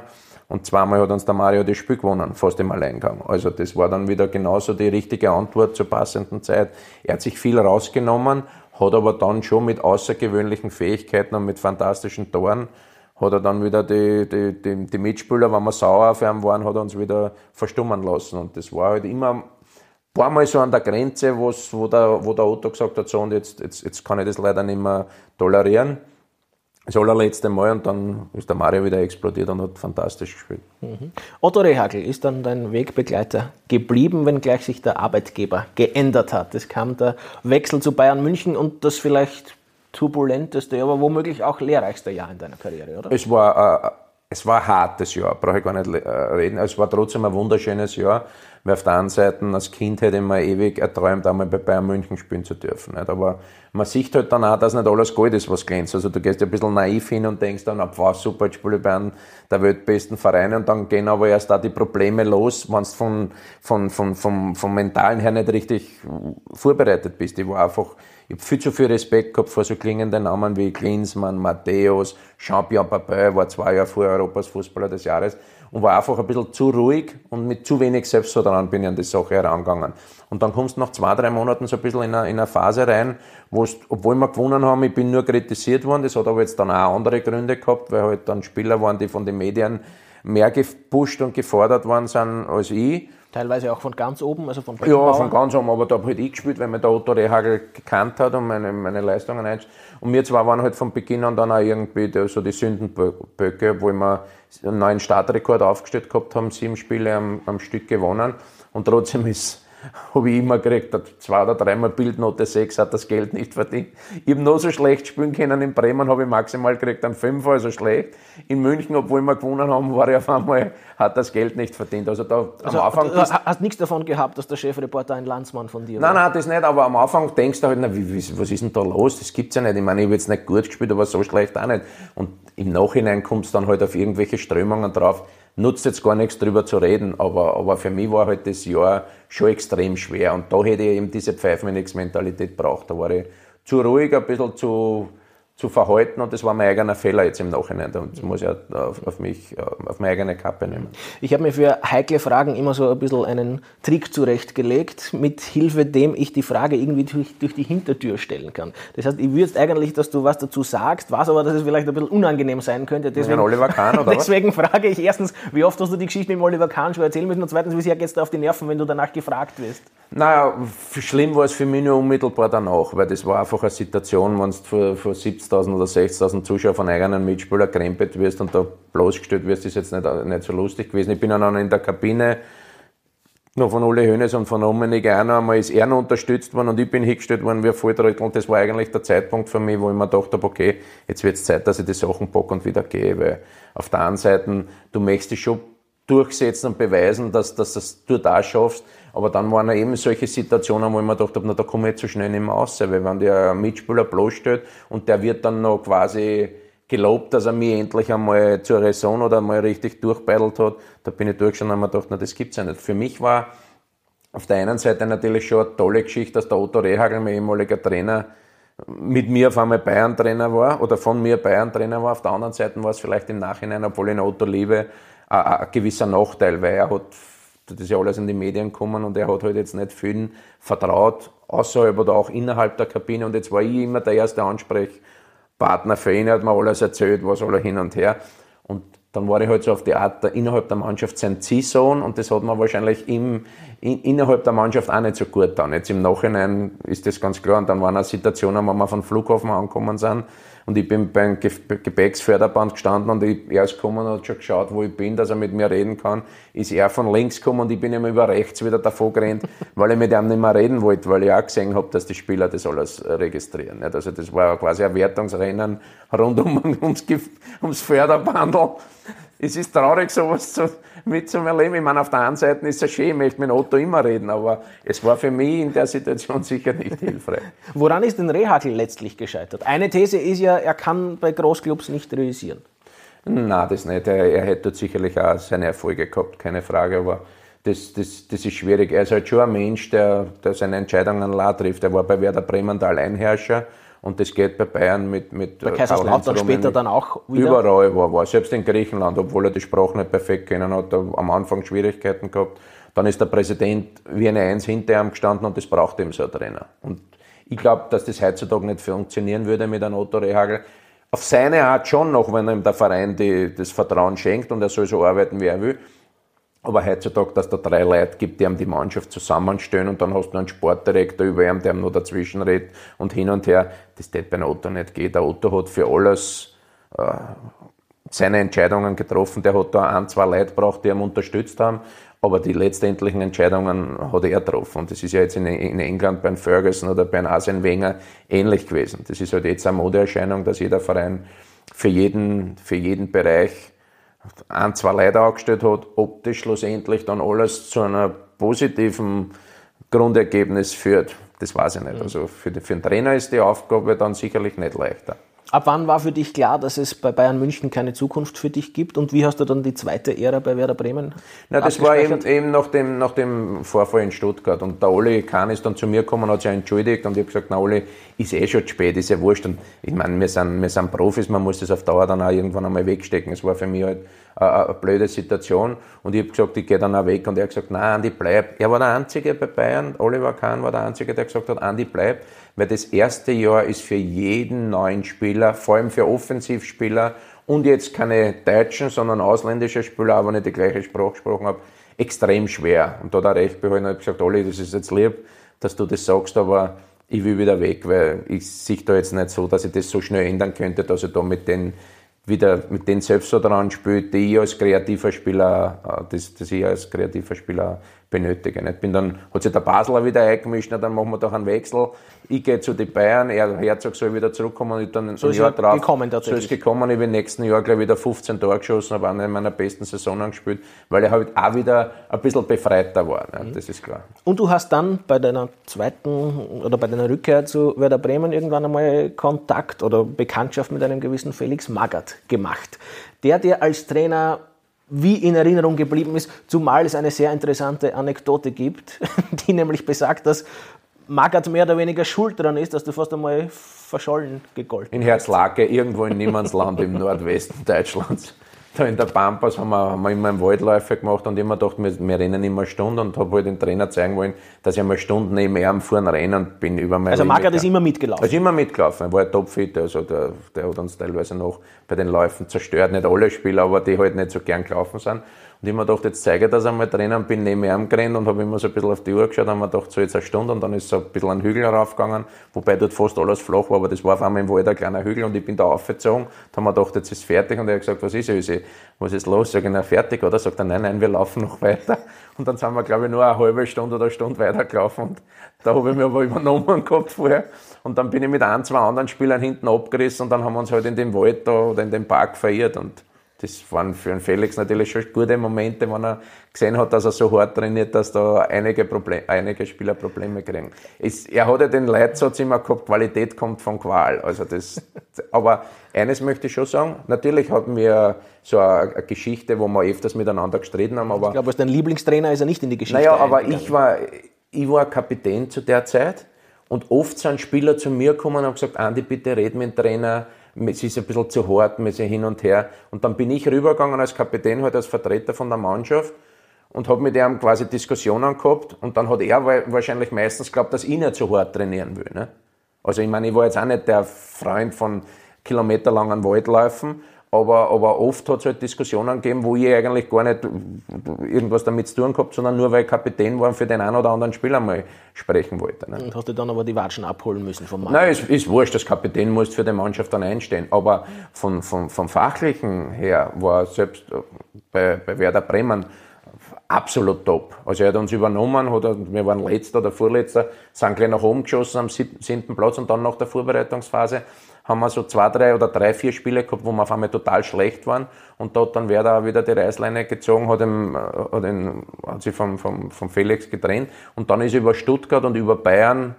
Speaker 2: und zweimal hat uns der Mario das Spiel gewonnen, fast im Alleingang. Also das war dann wieder genauso die richtige Antwort zur passenden Zeit. Er hat sich viel rausgenommen, hat aber dann schon mit außergewöhnlichen Fähigkeiten und mit fantastischen Toren hat er dann wieder die, die, die, die Mitspieler, wenn wir sauer auf ihn waren, hat er uns wieder verstummen lassen. Und das war halt immer ein paar Mal so an der Grenze, wo, der, wo der Otto gesagt hat, so und jetzt, jetzt, jetzt kann ich das leider nicht mehr tolerieren das allerletzte Mal und dann ist der Mario wieder explodiert und hat fantastisch gespielt.
Speaker 1: Mhm. Otto Rehagel ist dann dein Wegbegleiter geblieben, wenngleich sich der Arbeitgeber geändert hat. Es kam der Wechsel zu Bayern München und das vielleicht turbulenteste, aber womöglich auch lehrreichste Jahr in deiner Karriere, oder?
Speaker 2: Es war, äh, es war ein hartes Jahr, brauche ich gar nicht äh, reden. Es war trotzdem ein wunderschönes Jahr. Weil auf der einen Seite, als Kind hätte ich mir ewig erträumt, einmal bei Bayern München spielen zu dürfen. Nicht? Aber man sieht halt dann auch, dass nicht alles Gold ist, was glänzt. Also du gehst ein bisschen naiv hin und denkst dann, wow, super, jetzt spiele ich bei einem der weltbesten Vereine und dann gehen aber erst da die Probleme los, wenn du von, von, von, vom, vom Mentalen her nicht richtig vorbereitet bist. Ich war einfach, ich habe viel zu viel Respekt gehabt vor so klingenden Namen wie Klinsmann, Matthäus, Jean-Pierre Papin, war zwei Jahre vor Europas Fußballer des Jahres und war einfach ein bisschen zu ruhig und mit zu wenig Selbstvertrauen bin ich an die Sache herangegangen. Und dann kommst du nach zwei, drei Monaten so ein bisschen in eine, in eine Phase rein, wo es, obwohl wir gewonnen haben, ich bin nur kritisiert worden, das hat aber jetzt dann auch andere Gründe gehabt, weil halt dann Spieler waren, die von den Medien mehr gepusht und gefordert worden sind als ich.
Speaker 1: Teilweise auch von ganz oben, also von
Speaker 2: Ja, von ganz oben, aber da habe halt ich gespielt, weil mir der Otto Rehagel gekannt hat und meine, meine Leistungen einschätzt. Und wir zwei waren halt von Beginn an dann auch irgendwie so die Sündenböcke, wo wir einen neuen Startrekord aufgestellt gehabt haben, sieben Spiele am, am Stück gewonnen. Und trotzdem ist habe ich immer gekriegt, zwei oder dreimal Bildnote 6, hat das Geld nicht verdient. Ich habe noch so schlecht spielen können. In Bremen habe ich maximal gekriegt, einen Fünfer, also schlecht. In München, obwohl wir gewonnen haben, war ich auf einmal, hat das Geld nicht verdient. Also da
Speaker 1: also, am Anfang. Du hast nichts davon gehabt, dass der Chefreporter ein Landsmann von dir
Speaker 2: war? Nein, nein, das nicht, aber am Anfang denkst du halt, na, wie, wie, was ist denn da los? Das gibt's ja nicht. Ich meine, ich habe jetzt nicht gut gespielt, aber so schlecht auch nicht. Und im Nachhinein kommst du dann halt auf irgendwelche Strömungen drauf nutzt jetzt gar nichts drüber zu reden, aber, aber für mich war halt das Jahr schon extrem schwer und da hätte ich eben diese Pfeifen-Mentalität braucht. Da war ich zu ruhig, ein bisschen zu, zu verhalten und das war mein eigener Fehler jetzt im Nachhinein. Das muss ich auf, auf mich, auf meine eigene Kappe nehmen.
Speaker 1: Ich habe mir für heikle Fragen immer so ein bisschen einen Trick zurechtgelegt, mit Hilfe dem ich die Frage irgendwie durch, durch die Hintertür stellen kann. Das heißt, ich würde eigentlich, dass du was dazu sagst, weiß aber, dass es vielleicht ein bisschen unangenehm sein könnte.
Speaker 2: Deswegen, Oliver Kahn, oder
Speaker 1: deswegen frage ich erstens, wie oft hast du die Geschichte mit Oliver Kahn schon erzählen müssen und zweitens, wie sehr geht es dir auf die Nerven, wenn du danach gefragt wirst?
Speaker 2: Naja, schlimm war es für mich nur unmittelbar danach, weil das war einfach eine Situation, wenn du vor, vor 70.000 oder 60.000 Zuschauern von eigenen Mitspielern krempelt wirst und da bloßgestellt wirst, ist jetzt nicht, nicht so lustig gewesen. Ich bin dann in der Kabine noch von Uli Hoeneß und von Dominik Einer einmal ist er noch unterstützt worden und ich bin hingestellt worden wie ein Volltrottel und das war eigentlich der Zeitpunkt für mich, wo ich mir gedacht habe, okay, jetzt wird es Zeit, dass ich die Sachen packe und wieder gehe, weil auf der einen Seite, du möchtest dich schon durchsetzen und beweisen, dass, dass, du das schaffst, aber dann waren eben solche Situationen, wo ich mir gedacht habe, na, da komme ich jetzt so schnell nicht mehr raus, weil wenn der Mitspieler bloßstellt und der wird dann noch quasi gelobt, dass er mich endlich einmal zur Raison oder einmal richtig durchbeidelt hat, da bin ich durchgeschaut und habe mir gedacht, na, das gibt's ja nicht. Für mich war auf der einen Seite natürlich schon eine tolle Geschichte, dass der Otto Rehagel, mein ehemaliger Trainer, mit mir auf einmal Bayern-Trainer war oder von mir Bayern-Trainer war. Auf der anderen Seite war es vielleicht im Nachhinein, obwohl ich den Otto liebe, ein, ein gewisser Nachteil, weil er hat das ist ja alles in die Medien gekommen und er hat halt jetzt nicht vielen vertraut, außerhalb oder auch innerhalb der Kabine. Und jetzt war ich immer der erste Ansprechpartner für ihn, er hat mir alles erzählt, was alle hin und her. Und dann war ich halt so auf die Art der, innerhalb der Mannschaft sein Ziehsohn und das hat man wahrscheinlich im, in, innerhalb der Mannschaft auch nicht so gut dann. Jetzt im Nachhinein ist das ganz klar und dann waren auch Situationen, wo wir von Flughafen angekommen sind, und ich bin beim Gepäcksförderband gestanden und er ist gekommen und hat schon geschaut, wo ich bin, dass er mit mir reden kann. Ist er von links gekommen und ich bin immer über rechts wieder davor gerannt, weil ich mit ihm nicht mehr reden wollte, weil ich auch gesehen habe, dass die Spieler das alles registrieren. Also das war quasi ein Wertungsrennen rund um, ums, ums Förderbandel es ist traurig, sowas zu, mitzuerleben. Ich meine, auf der einen Seite ist es schön, ich möchte mit Otto immer reden, aber es war für mich in der Situation sicher nicht hilfreich.
Speaker 1: Woran ist denn Rehagel letztlich gescheitert? Eine These ist ja, er kann bei Großclubs nicht realisieren.
Speaker 2: Nein, das nicht. Er, er hätte sicherlich auch seine Erfolge gehabt, keine Frage, aber das, das, das ist schwierig. Er ist halt schon ein Mensch, der, der seine Entscheidungen la trifft. Er war bei Werder Bremen der Alleinherrscher und das geht bei Bayern mit, mit
Speaker 1: bei Kaiserslautern später dann auch
Speaker 2: wieder? Überall war, war. Selbst in Griechenland, obwohl er die Sprache nicht perfekt kennen hat, am Anfang Schwierigkeiten gehabt. Dann ist der Präsident wie eine Eins hinter ihm gestanden und das braucht ihm so ein Trainer. Und ich glaube, dass das heutzutage nicht funktionieren würde mit einem Otto Rehagel. Auf seine Art schon noch, wenn ihm der Verein die, das Vertrauen schenkt und er soll so arbeiten, wie er will. Aber heutzutage, dass da drei Leute gibt, die ihm die Mannschaft zusammenstellen und dann hast du einen Sportdirektor über ihm, der ihm noch dazwischen redet und hin und her. Das geht bei Otto nicht gehen. Der Otto hat für alles äh, seine Entscheidungen getroffen. Der hat da ein, zwei Leute braucht, die ihm unterstützt haben. Aber die letztendlichen Entscheidungen hat er getroffen. Und das ist ja jetzt in, in England beim Ferguson oder beim Arsene Wenger ähnlich gewesen. Das ist halt jetzt eine Modeerscheinung, dass jeder Verein für jeden, für jeden Bereich ein, zwei Leute angestellt hat, ob das schlussendlich dann alles zu einem positiven Grundergebnis führt, das weiß ich nicht. Also für, den, für den Trainer ist die Aufgabe dann sicherlich nicht leichter.
Speaker 1: Ab wann war für dich klar, dass es bei Bayern München keine Zukunft für dich gibt? Und wie hast du dann die zweite Ära bei Werder Bremen?
Speaker 2: Na, das war eben, eben nach, dem, nach dem Vorfall in Stuttgart. Und der Oli Kahn ist dann zu mir gekommen, hat sich entschuldigt und ich habe gesagt, na Oli, ist eh schon zu spät, ist ja wurscht. Und ich meine, wir sind, wir sind Profis, man muss das auf Dauer dann auch irgendwann einmal wegstecken. Es war für mich halt eine, blöde Situation. Und ich habe gesagt, ich gehe dann auch weg. Und er hat gesagt, nein, Andi, bleib. Er war der Einzige bei Bayern, Oliver Kahn war der Einzige, der gesagt hat, Andi, bleib weil das erste Jahr ist für jeden neuen Spieler, vor allem für Offensivspieler und jetzt keine deutschen, sondern ausländische Spieler, wenn ich die gleiche Sprache gesprochen habe, extrem schwer. Und da hat er recht behalten und gesagt, Olli, das ist jetzt lieb, dass du das sagst, aber ich will wieder weg, weil ich sehe da jetzt nicht so, dass ich das so schnell ändern könnte, dass ich da mit den wieder mit den selbst so dran spiele, die ich als kreativer Spieler, äh, das, das ich als kreativer Spieler benötigen. Ich bin dann, hat sich der Basler wieder eingemischt, dann machen wir doch einen Wechsel. Ich gehe zu den Bayern, er, Herzog soll wieder zurückkommen und dann
Speaker 1: so ein Jahr drauf. Gekommen,
Speaker 2: so ist gekommen, ich bin im nächsten Jahr gleich wieder 15 Tore geschossen, habe eine meiner besten Saisonen gespielt, weil ich halt auch wieder ein bisschen befreiter war, ne? das ist klar.
Speaker 1: Und du hast dann bei deiner zweiten oder bei deiner Rückkehr zu Werder Bremen irgendwann einmal Kontakt oder Bekanntschaft mit einem gewissen Felix Magath gemacht, der dir als Trainer wie in Erinnerung geblieben ist, zumal es eine sehr interessante Anekdote gibt, die nämlich besagt, dass Magath mehr oder weniger schuld daran ist, dass du fast einmal verschollen gegolten
Speaker 2: In Herzlake, irgendwo in Niemandsland im Nordwesten Deutschlands da in der Pampas haben wir, haben wir immer einen Waldläufe gemacht und immer gedacht, wir, wir rennen immer eine Stunde und habe halt den Trainer zeigen wollen, dass ich einmal eine Stunde neben ihm vorne rennen bin über meine
Speaker 1: Also Margaret ist immer mitgelaufen?
Speaker 2: Er ist immer mitgelaufen, er war topfit, also der, der hat uns teilweise noch bei den Läufen zerstört, nicht alle Spieler, aber die halt nicht so gern gelaufen sind. Und ich mir gedacht, jetzt zeige ich das einmal drinnen, bin neben ihm gerannt und habe immer so ein bisschen auf die Uhr geschaut und mir gedacht, so jetzt eine Stunde und dann ist so ein bisschen ein Hügel raufgegangen, wobei dort fast alles flach war, aber das war auf einmal im Wald ein kleiner Hügel und ich bin da aufgezogen. Da haben wir gedacht, jetzt ist fertig und er hat gesagt, was ist Ösi? Was ist los? Sag ich, fertig, oder? Sagt er, nein, nein, wir laufen noch weiter. Und dann sind wir, glaube ich, nur eine halbe Stunde oder eine Stunde weitergelaufen und da habe ich mich aber übernommen gehabt vorher. Und dann bin ich mit ein, zwei anderen Spielern hinten abgerissen und dann haben wir uns halt in dem Wald da oder in dem Park verirrt und das waren für den Felix natürlich schon gute Momente, wenn er gesehen hat, dass er so hart trainiert, dass da einige, Problem, einige Spieler Probleme kriegen. Es, er hat ja den Leitsatz immer gehabt, Qualität kommt von Qual. Also das, aber eines möchte ich schon sagen, natürlich hatten wir so eine, Geschichte, wo wir öfters miteinander gestritten haben. Aber
Speaker 1: ich glaube, als dein Lieblingstrainer ist er nicht in die Geschichte
Speaker 2: Naja, aber ich war, ich war Kapitän zu der Zeit und oft sind Spieler zu mir gekommen und haben gesagt, Andi, bitte red mit dem Trainer, es ist ein bisschen zu hart, wir sind hin und her. Und dann bin ich rübergegangen als Kapitän, halt als Vertreter von der Mannschaft und habe mit ihm quasi Diskussionen gehabt. Und dann hat er wahrscheinlich meistens geglaubt, dass ich nicht so hart trainieren will. Ne? Also ich meine, ich war jetzt auch nicht der Freund von kilometerlangen Waldläufen, aber, aber oft hat es halt Diskussionen gegeben, wo ich eigentlich gar nicht irgendwas damit zu tun gehabt, sondern nur weil ich Kapitän war und für den einen oder anderen Spieler mal sprechen wollte. Ne?
Speaker 1: Und hast du dann aber die Watschen abholen müssen vom
Speaker 2: Mann? Nein, es ist wurscht, das Kapitän muss für die Mannschaft dann einstehen. Aber von, von, vom Fachlichen her war selbst bei, bei Werder Bremen absolut top. Also er hat uns übernommen, hat, wir waren letzter oder vorletzter, sind gleich nach oben geschossen am siebten Platz und dann nach der Vorbereitungsphase haben wir so zwei, drei oder drei, vier Spiele gehabt, wo wir auf einmal total schlecht waren. Und da hat dann Werder wieder die Reißleine gezogen, hat, ihm, hat, ihn, hat sich vom, vom, vom Felix getrennt. Und dann ist er über Stuttgart und über Bayern,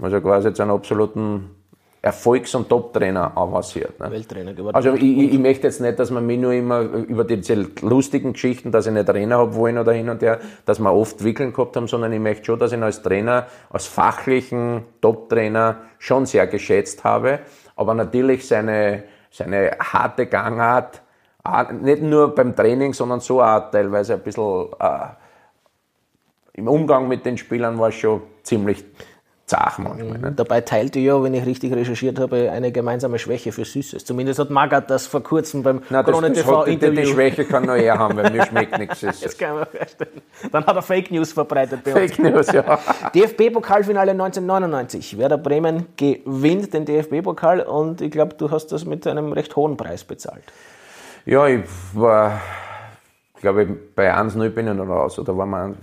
Speaker 2: also quasi zu einem absoluten Erfolgs- und Top-Trainer avanciert. Ne? Welttrainer geworden. Also ich, ich, möchte jetzt nicht, dass man mich nur immer über diese lustigen Geschichten, dass ich nicht Trainer habe wollen oder hin und her, dass wir oft Wickeln gehabt haben, sondern ich möchte schon, dass ich ihn als Trainer, als fachlichen Top-Trainer schon sehr geschätzt habe. Aber natürlich seine, seine harte Gangart, nicht nur beim Training, sondern so auch teilweise ein bisschen äh, im Umgang mit den Spielern war schon ziemlich zart manchmal.
Speaker 1: Mhm. Dabei teilt ihr ja, wenn ich richtig recherchiert habe, eine gemeinsame Schwäche für Süßes. Zumindest hat Magath das vor kurzem beim
Speaker 2: Krone TV Interview. Die, die, Schwäche kann nur er haben, weil mir schmeckt nichts Süßes.
Speaker 1: Das kann man feststellen. Dann hat er Fake News verbreitet bei uns. Fake News, ja. DFB-Pokalfinale 1999. Werder Bremen gewinnt den DFB-Pokal und ich glaube, du hast das mit einem recht hohen Preis bezahlt.
Speaker 2: Ja, ich war, glaube ich, bei 1-0 bin ich noch raus. Oder war man,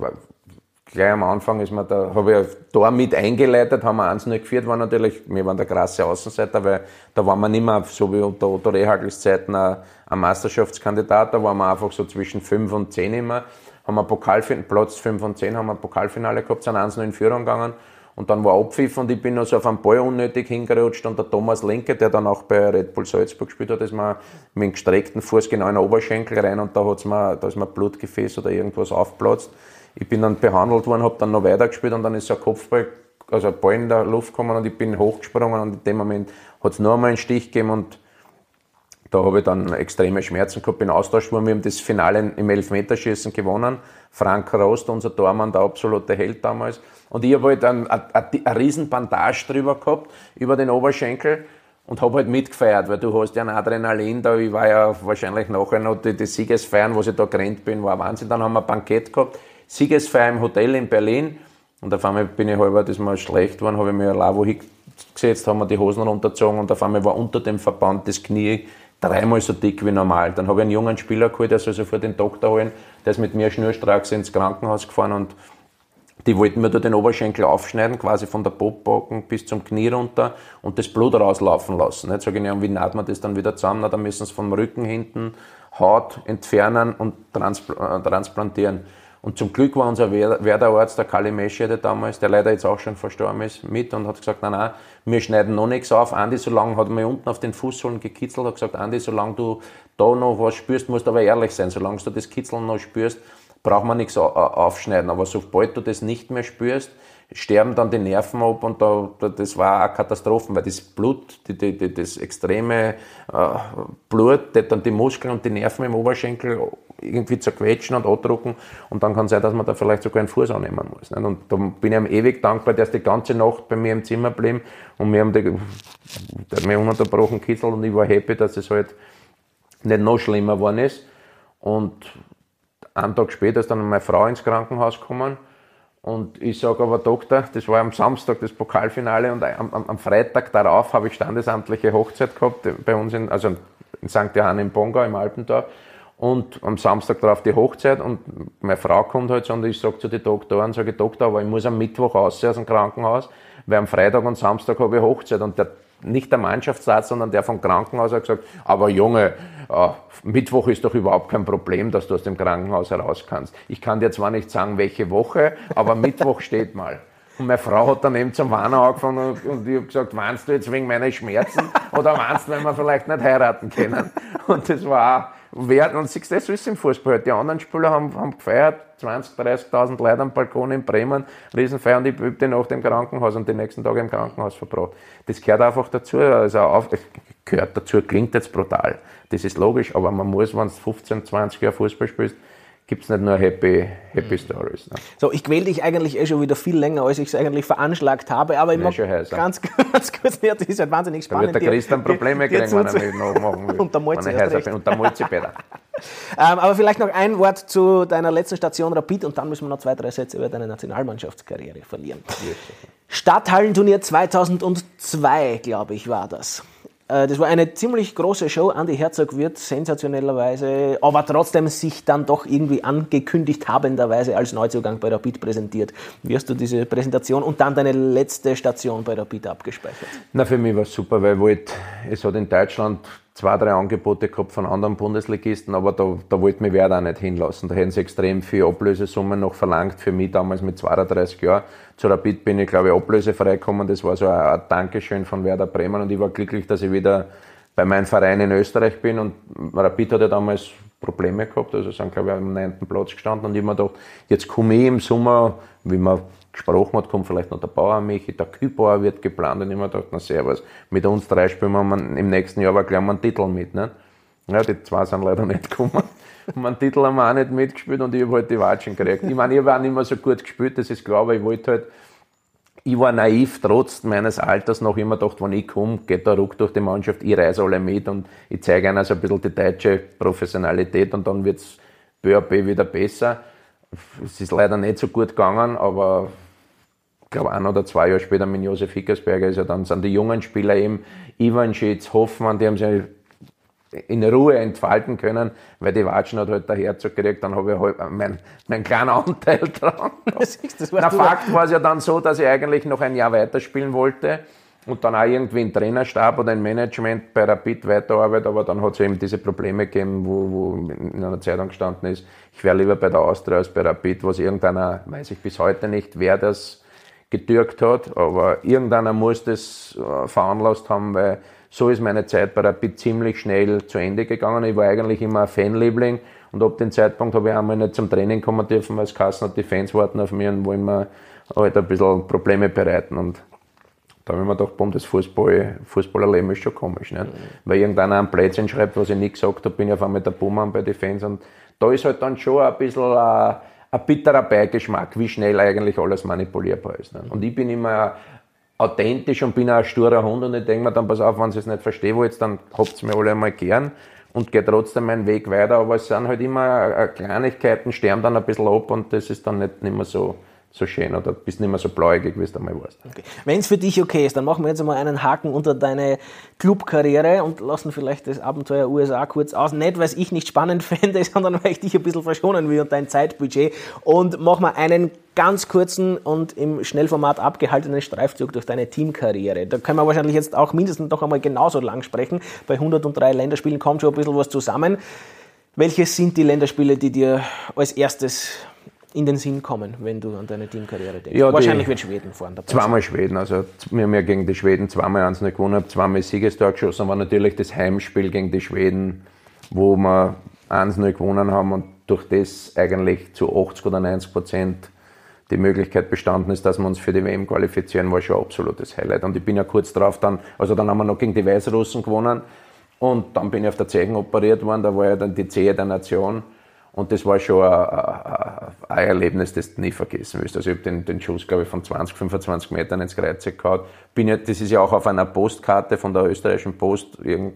Speaker 2: gleich am Anfang ist man da, habe ich da mit eingeleitet, haben wir eins nicht geführt, war natürlich, wir waren der krasse Außenseiter, weil da waren wir nicht mehr, so wie unter Otto Rehagels Zeiten, ein, ein Meisterschaftskandidat, da waren wir einfach so zwischen 5 und 10 immer, haben wir Pokalfinale, Platz 5 und 10 haben wir Pokalfinale gehabt, sind eins noch in Führung gegangen und dann war Abpfiff und ich bin noch so auf einen Ball unnötig hingerutscht und der Thomas Lenke, der dann auch bei Red Bull Salzburg gespielt hat, ist mir mit dem gestreckten Fuß genau in den Oberschenkel rein und da, hat's mir, da ist mir Blutgefäß oder irgendwas aufgeplatzt. Ich bin dann behandelt worden, habe dann noch weitergespielt und dann ist ein Kopfball, also ein Ball in der Luft gekommen und ich bin hochgesprungen und in dem Moment hat es noch einmal einen Stich gegeben und da habe ich dann extreme Schmerzen gehabt, bin austauscht worden. Wir haben das Finale im Elfmeterschießen gewonnen. Frank Rost, unser Tormann, der absolute Held damals. Und ich habe halt eine, eine riesen Bandage drüber gehabt, über den Oberschenkel und habe halt mitgefeiert, weil du hast ja ein Adrenalin da. Ich war ja wahrscheinlich nachher noch die, die Siegesfeiern, wo ich da gerannt bin, war Wahnsinn. Dann haben wir ein Bankett gehabt. Siegesfeier im Hotel in Berlin. Und auf einmal bin ich halber, das mal schlecht geworden, habe ich mir ein Lavo hingesetzt, haben wir die Hosen runtergezogen und auf einmal war unter dem Verband das Knie dreimal so dick wie normal. Dann habe ich einen jungen Spieler geholt, der soll sofort den Doktor holen, der ist mit mir schnurstracks ins Krankenhaus gefahren und die wollten mir da den Oberschenkel aufschneiden, quasi von der Popbacken bis zum Knie runter und das Blut rauslaufen lassen. Jetzt sage ich, ja, wie naht man das dann wieder zusammen? Na, dann müssen sie vom Rücken hinten Haut entfernen und äh, transplantieren. Und zum Glück war unser Werderarzt, der Kali Meschede damals, der leider jetzt auch schon verstorben ist, mit und hat gesagt, nein, nein, wir schneiden noch nichts auf. Andi, solange hat mir unten auf den Fußsohlen gekitzelt, hat gesagt, Andi, solange du da noch was spürst, musst du aber ehrlich sein. Solange du das Kitzeln noch spürst, braucht man nichts aufschneiden. Aber sobald du das nicht mehr spürst, sterben dann die Nerven ab und da, das war eine Katastrophe, weil das Blut, die, die, die, das extreme äh, Blut, das dann die Muskeln und die Nerven im Oberschenkel irgendwie zerquetschen und andrucken und dann kann sein, dass man da vielleicht sogar einen Fuß annehmen muss. Nicht? Und da bin ich ihm ewig dankbar, der ist die ganze Nacht bei mir im Zimmer geblieben und wir haben die, der hat mich ununterbrochen kitzelt und ich war happy, dass es halt nicht noch schlimmer geworden ist. Und einen Tag später ist dann meine Frau ins Krankenhaus gekommen und ich sage aber, Doktor, das war am Samstag das Pokalfinale und am, am Freitag darauf habe ich standesamtliche Hochzeit gehabt, bei uns in, also in St. Johann im Bongau im Alpentor und am Samstag darauf die Hochzeit und meine Frau kommt halt so und ich sage zu den Doktoren, sage Doktor, aber ich muss am Mittwoch raus aus dem Krankenhaus, weil am Freitag und Samstag habe ich Hochzeit und der nicht der Mannschaftsarzt, sondern der vom Krankenhaus hat gesagt, aber Junge, äh, Mittwoch ist doch überhaupt kein Problem, dass du aus dem Krankenhaus heraus kannst. Ich kann dir zwar nicht sagen, welche Woche, aber Mittwoch steht mal. Und meine Frau hat dann eben zum Warnen angefangen und, ich habe gesagt, warnst du jetzt wegen meiner Schmerzen oder warnst du, weil wir vielleicht nicht heiraten können? Und das war Wer, und siehst das ist im Fußball. Die anderen Spieler haben, haben gefeiert, 20.000, 30.000 Leute am Balkon in Bremen, Riesenfeier. Und ich übte nach dem Krankenhaus und die nächsten Tage im Krankenhaus verbracht. Das gehört einfach dazu, also auf, gehört dazu, klingt jetzt brutal. Das ist logisch, aber man muss, wenn du 15, 20 Jahre Fußball spielst, gibt es nicht nur Happy, happy mhm. Stories. Ne?
Speaker 1: So, ich quäle dich eigentlich eh schon wieder viel länger, als ich es eigentlich veranschlagt habe, aber ich mag ganz, ganz kurz, ja, das ist halt wahnsinnig spannend.
Speaker 2: Da wird der Christian Probleme kriegen, wenn er mich noch machen will.
Speaker 1: und der Molzi
Speaker 2: Und der Molzi
Speaker 1: ähm, aber vielleicht noch ein Wort zu deiner letzten Station Rapid und dann müssen wir noch zwei, drei Sätze über deine Nationalmannschaftskarriere verlieren. Stadthallenturnier 2002, glaube ich, war das. Äh, das war eine ziemlich große Show. Andy Herzog wird sensationellerweise, aber trotzdem sich dann doch irgendwie angekündigt habenderweise als Neuzugang bei Rapid präsentiert. Wie hast du diese Präsentation und dann deine letzte Station bei Rapid abgespeichert?
Speaker 2: Na, für mich war es super, weil ich es hat in Deutschland zwei, drei Angebote gehabt von anderen Bundesligisten, aber da, da wollte mich wer auch nicht hinlassen. Da hätten sie extrem viel Ablösesummen noch verlangt für mich damals mit 32 Jahren. Zu Rapid bin ich, glaube ich, ablösefrei gekommen. Das war so ein, ein Dankeschön von Werder Bremen und ich war glücklich, dass ich wieder bei meinem Verein in Österreich bin und Rapid hat ja damals Probleme gehabt, also sind glaube ich am neunten Platz gestanden und ich mir gedacht, jetzt komme ich im Sommer, wie man gesprochen hat, kommt vielleicht noch der Bauer Michi, der Kühlbauer wird geplant und ich mir gedacht, na servus, mit uns drei spielen wir im nächsten Jahr aber gleich mal einen Titel mit. Ne? Ja, die zwei sind leider nicht gekommen. Und meinen Titel haben wir auch nicht mitgespielt und ich habe halt die Watschen gekriegt. Ich meine, ich habe auch nicht mehr so gut gespielt, das ist klar, aber ich wollte halt, ich war naiv, trotz meines Alters noch immer gedacht, wenn ich komme, geht der Ruck durch die Mannschaft, ich reise alle mit und ich zeige ihnen so ein bisschen die deutsche Professionalität und dann wird es peu à peu wieder besser. Es ist leider nicht so gut gegangen, aber glaube, ein oder zwei Jahre später mit Josef Hickersberger ist ja dann, sind die jungen Spieler eben, Ivan Schitz, Hoffmann, die haben sich in Ruhe entfalten können, weil die Watschen hat halt der Herzog gekriegt, dann habe ich halt meinen mein kleinen Anteil dran. Das das Na, Fakt war es ja dann so, dass ich eigentlich noch ein Jahr weiterspielen wollte und dann auch irgendwie einen Trainerstab oder ein Management bei Rapid weiterarbeitet, aber dann hat es eben diese Probleme gegeben, wo, wo in einer Zeitung gestanden ist, ich wäre lieber bei der Austria als bei Rapid, was irgendeiner, weiß ich bis heute nicht, wer das getürkt hat, aber irgendeiner muss das äh, veranlasst haben, weil so ist meine Zeit bei Rapid ziemlich schnell zu Ende gegangen. Ich war eigentlich immer ein Fanliebling und ab dem Zeitpunkt habe ich einmal nicht zum Training kommen dürfen, weil es Kassen hat, die Fans warten auf mich und wollen mir halt ein bisschen Probleme bereiten. Und da habe ich mir gedacht, boom, das Fußball, Fußballerleben ist schon komisch. Nicht? Mhm. Weil irgendeiner ein Plätzchen schreibt, was ich nicht gesagt habe, bin ich auf einmal der Buhmann bei den Fans. Und da ist halt dann schon ein bisschen ein, ein bitterer Beigeschmack, wie schnell eigentlich alles manipulierbar ist. Nicht? Und ich bin immer authentisch und bin auch ein sturer Hund und ich denke mir dann, pass auf, wenn ihr es nicht verstehen wollt, dann habt mir alle einmal gern und gehe trotzdem meinen Weg weiter. Aber es sind halt immer äh, Kleinigkeiten, sterben dann ein bisschen ab und das ist dann nicht, nicht mehr so, so schön oder bist nicht mehr so bläugig, wie es einmal warst.
Speaker 1: Okay. Wenn es für dich okay ist, dann machen wir jetzt einmal einen Haken unter deine Clubkarriere und lassen vielleicht das Abenteuer USA kurz aus. Nicht, weil ich nicht spannend fände, sondern weil ich dich ein bisschen verschonen will und dein Zeitbudget. Und machen wir einen ganz kurzen und im Schnellformat abgehaltenen Streifzug durch deine Teamkarriere. Da können wir wahrscheinlich jetzt auch mindestens noch einmal genauso lang sprechen. Bei 103 Länderspielen kommt schon ein bisschen was zusammen. Welche sind die Länderspiele, die dir als erstes in den Sinn kommen, wenn du an deine Teamkarriere denkst?
Speaker 2: Ja, Wahrscheinlich wird Schweden fahren. Zweimal Schweden, also wir haben ja gegen die Schweden zweimal eins nicht gewonnen, zweimal Siegestor geschossen, war natürlich das Heimspiel gegen die Schweden, wo wir eins nicht gewonnen haben und durch das eigentlich zu 80 oder 90 Prozent die Möglichkeit bestanden ist, dass wir uns für die WM qualifizieren, war schon ein absolutes Highlight. Und ich bin ja kurz drauf dann, also dann haben wir noch gegen die Weißrussen gewonnen und dann bin ich auf der Zeichen operiert worden, da war ja dann die Zehe der Nation und das war schon ein, ein, Erlebnis, das du nie vergessen wirst. Also ich habe den, den Schuss, glaube ich, von 20, 25 Metern ins Kreuz gehauen. Bin ja, das ist ja auch auf einer Postkarte von der österreichischen Post irgend,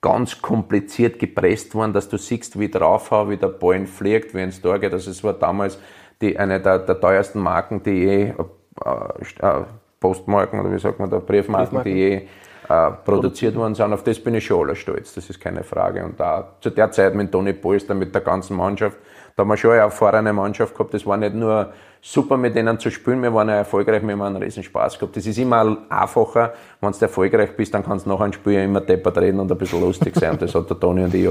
Speaker 2: ganz kompliziert gepresst worden, dass du siehst, wie draufhau, wie der Ball fliegt, wie ins Tor geht. Also es war damals die, eine der, der teuersten Marken, die je, äh, äh, Postmarken oder wie sagt man da, Briefmarken, Briefmarken. die je äh, produziert worden sind. Auf das bin ich schon aller stolz, das ist keine Frage. Und da zu der Zeit mit Toni Polster, mit der ganzen Mannschaft, da haben wir schon eine erfahrene Mannschaft gehabt. Das war nicht nur super mit denen zu spielen, wir waren ja erfolgreich, wir haben einen riesen Spaß gehabt. Das ist immer einfacher, wenn du erfolgreich bist, dann kannst du nach einem Spiel immer deppert reden und ein bisschen lustig sein. Das hat der Toni und ich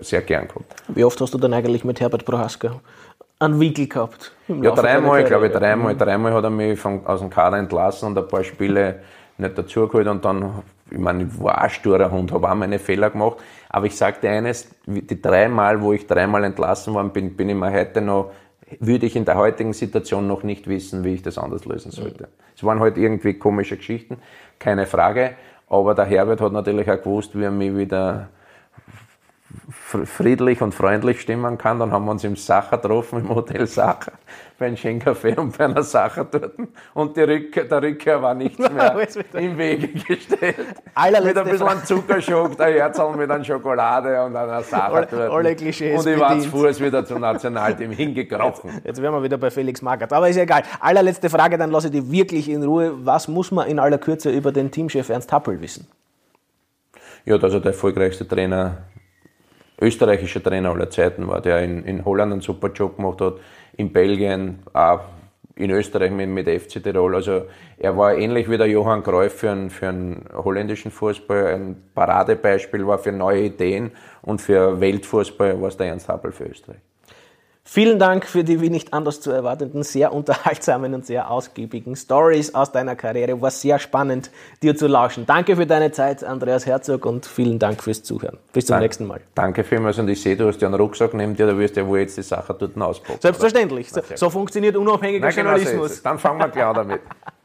Speaker 2: sehr gern gehabt.
Speaker 1: Wie oft hast du dann eigentlich mit Herbert Prohaska einen Wickel gehabt?
Speaker 2: Ja, dreimal, glaube ich, dreimal. Dreimal hat er mich von, aus dem Kader entlassen und ein paar Spiele nicht dazugeholt und dann, ich meine, ich war ein sturer Hund, habe auch meine Fehler gemacht, aber ich sagte eines, die dreimal, wo ich dreimal entlassen worden bin, bin ich mir heute noch, würde ich in der heutigen Situation noch nicht wissen, wie ich das anders lösen sollte. Mhm. Es waren halt irgendwie komische Geschichten, keine Frage, aber der Herbert hat natürlich auch gewusst, wie er mich wieder friedlich und freundlich stimmen kann. Dann haben wir uns im Sacher getroffen, im Hotel Sacher, bei einem schönen Café und bei einer Sacher dort. Und die Rückkehr, der Rückkehr war nichts mehr im Wege gestellt. Allerletzte mit ein bisschen einem Zuckerschock, der Herzl mit einer Schokolade und einer Sacher dort.
Speaker 1: Alle Klischees
Speaker 2: Und ich war zu Fuß wieder zum Nationalteam hingekrochen.
Speaker 1: Jetzt, jetzt wären wir wieder bei Felix Magath. Aber ist ja egal. Allerletzte Frage, dann lasse ich dich wirklich in Ruhe. Was muss man in aller Kürze über den Teamchef Ernst Happel wissen?
Speaker 2: Ja, dass er der erfolgreichste Trainer österreichischer Trainer aller Zeiten war, der in, in Holland einen super Job gemacht hat, in Belgien, auch in Österreich mit, mit FC Tirol. Also er war ähnlich wie der Johann Cruyff für einen, für einen holländischen Fußball. Ein Paradebeispiel war für neue Ideen und für Weltfußball war es der Ernst Happel für Österreich.
Speaker 1: Vielen Dank für die wie nicht anders zu erwartenden, sehr unterhaltsamen und sehr ausgiebigen Stories aus deiner Karriere. War sehr spannend, dir zu lauschen. Danke für deine Zeit, Andreas Herzog, und vielen Dank fürs Zuhören. Bis zum Dank, nächsten Mal.
Speaker 2: Danke vielmals und ich sehe, du hast ja einen Rucksack neben dir, da wirst du ja wohl jetzt die Sache dort auspacken.
Speaker 1: Selbstverständlich. So, so, funktioniert unabhängiger Nein, genau Journalismus.
Speaker 2: So Dann fangen wir klar damit.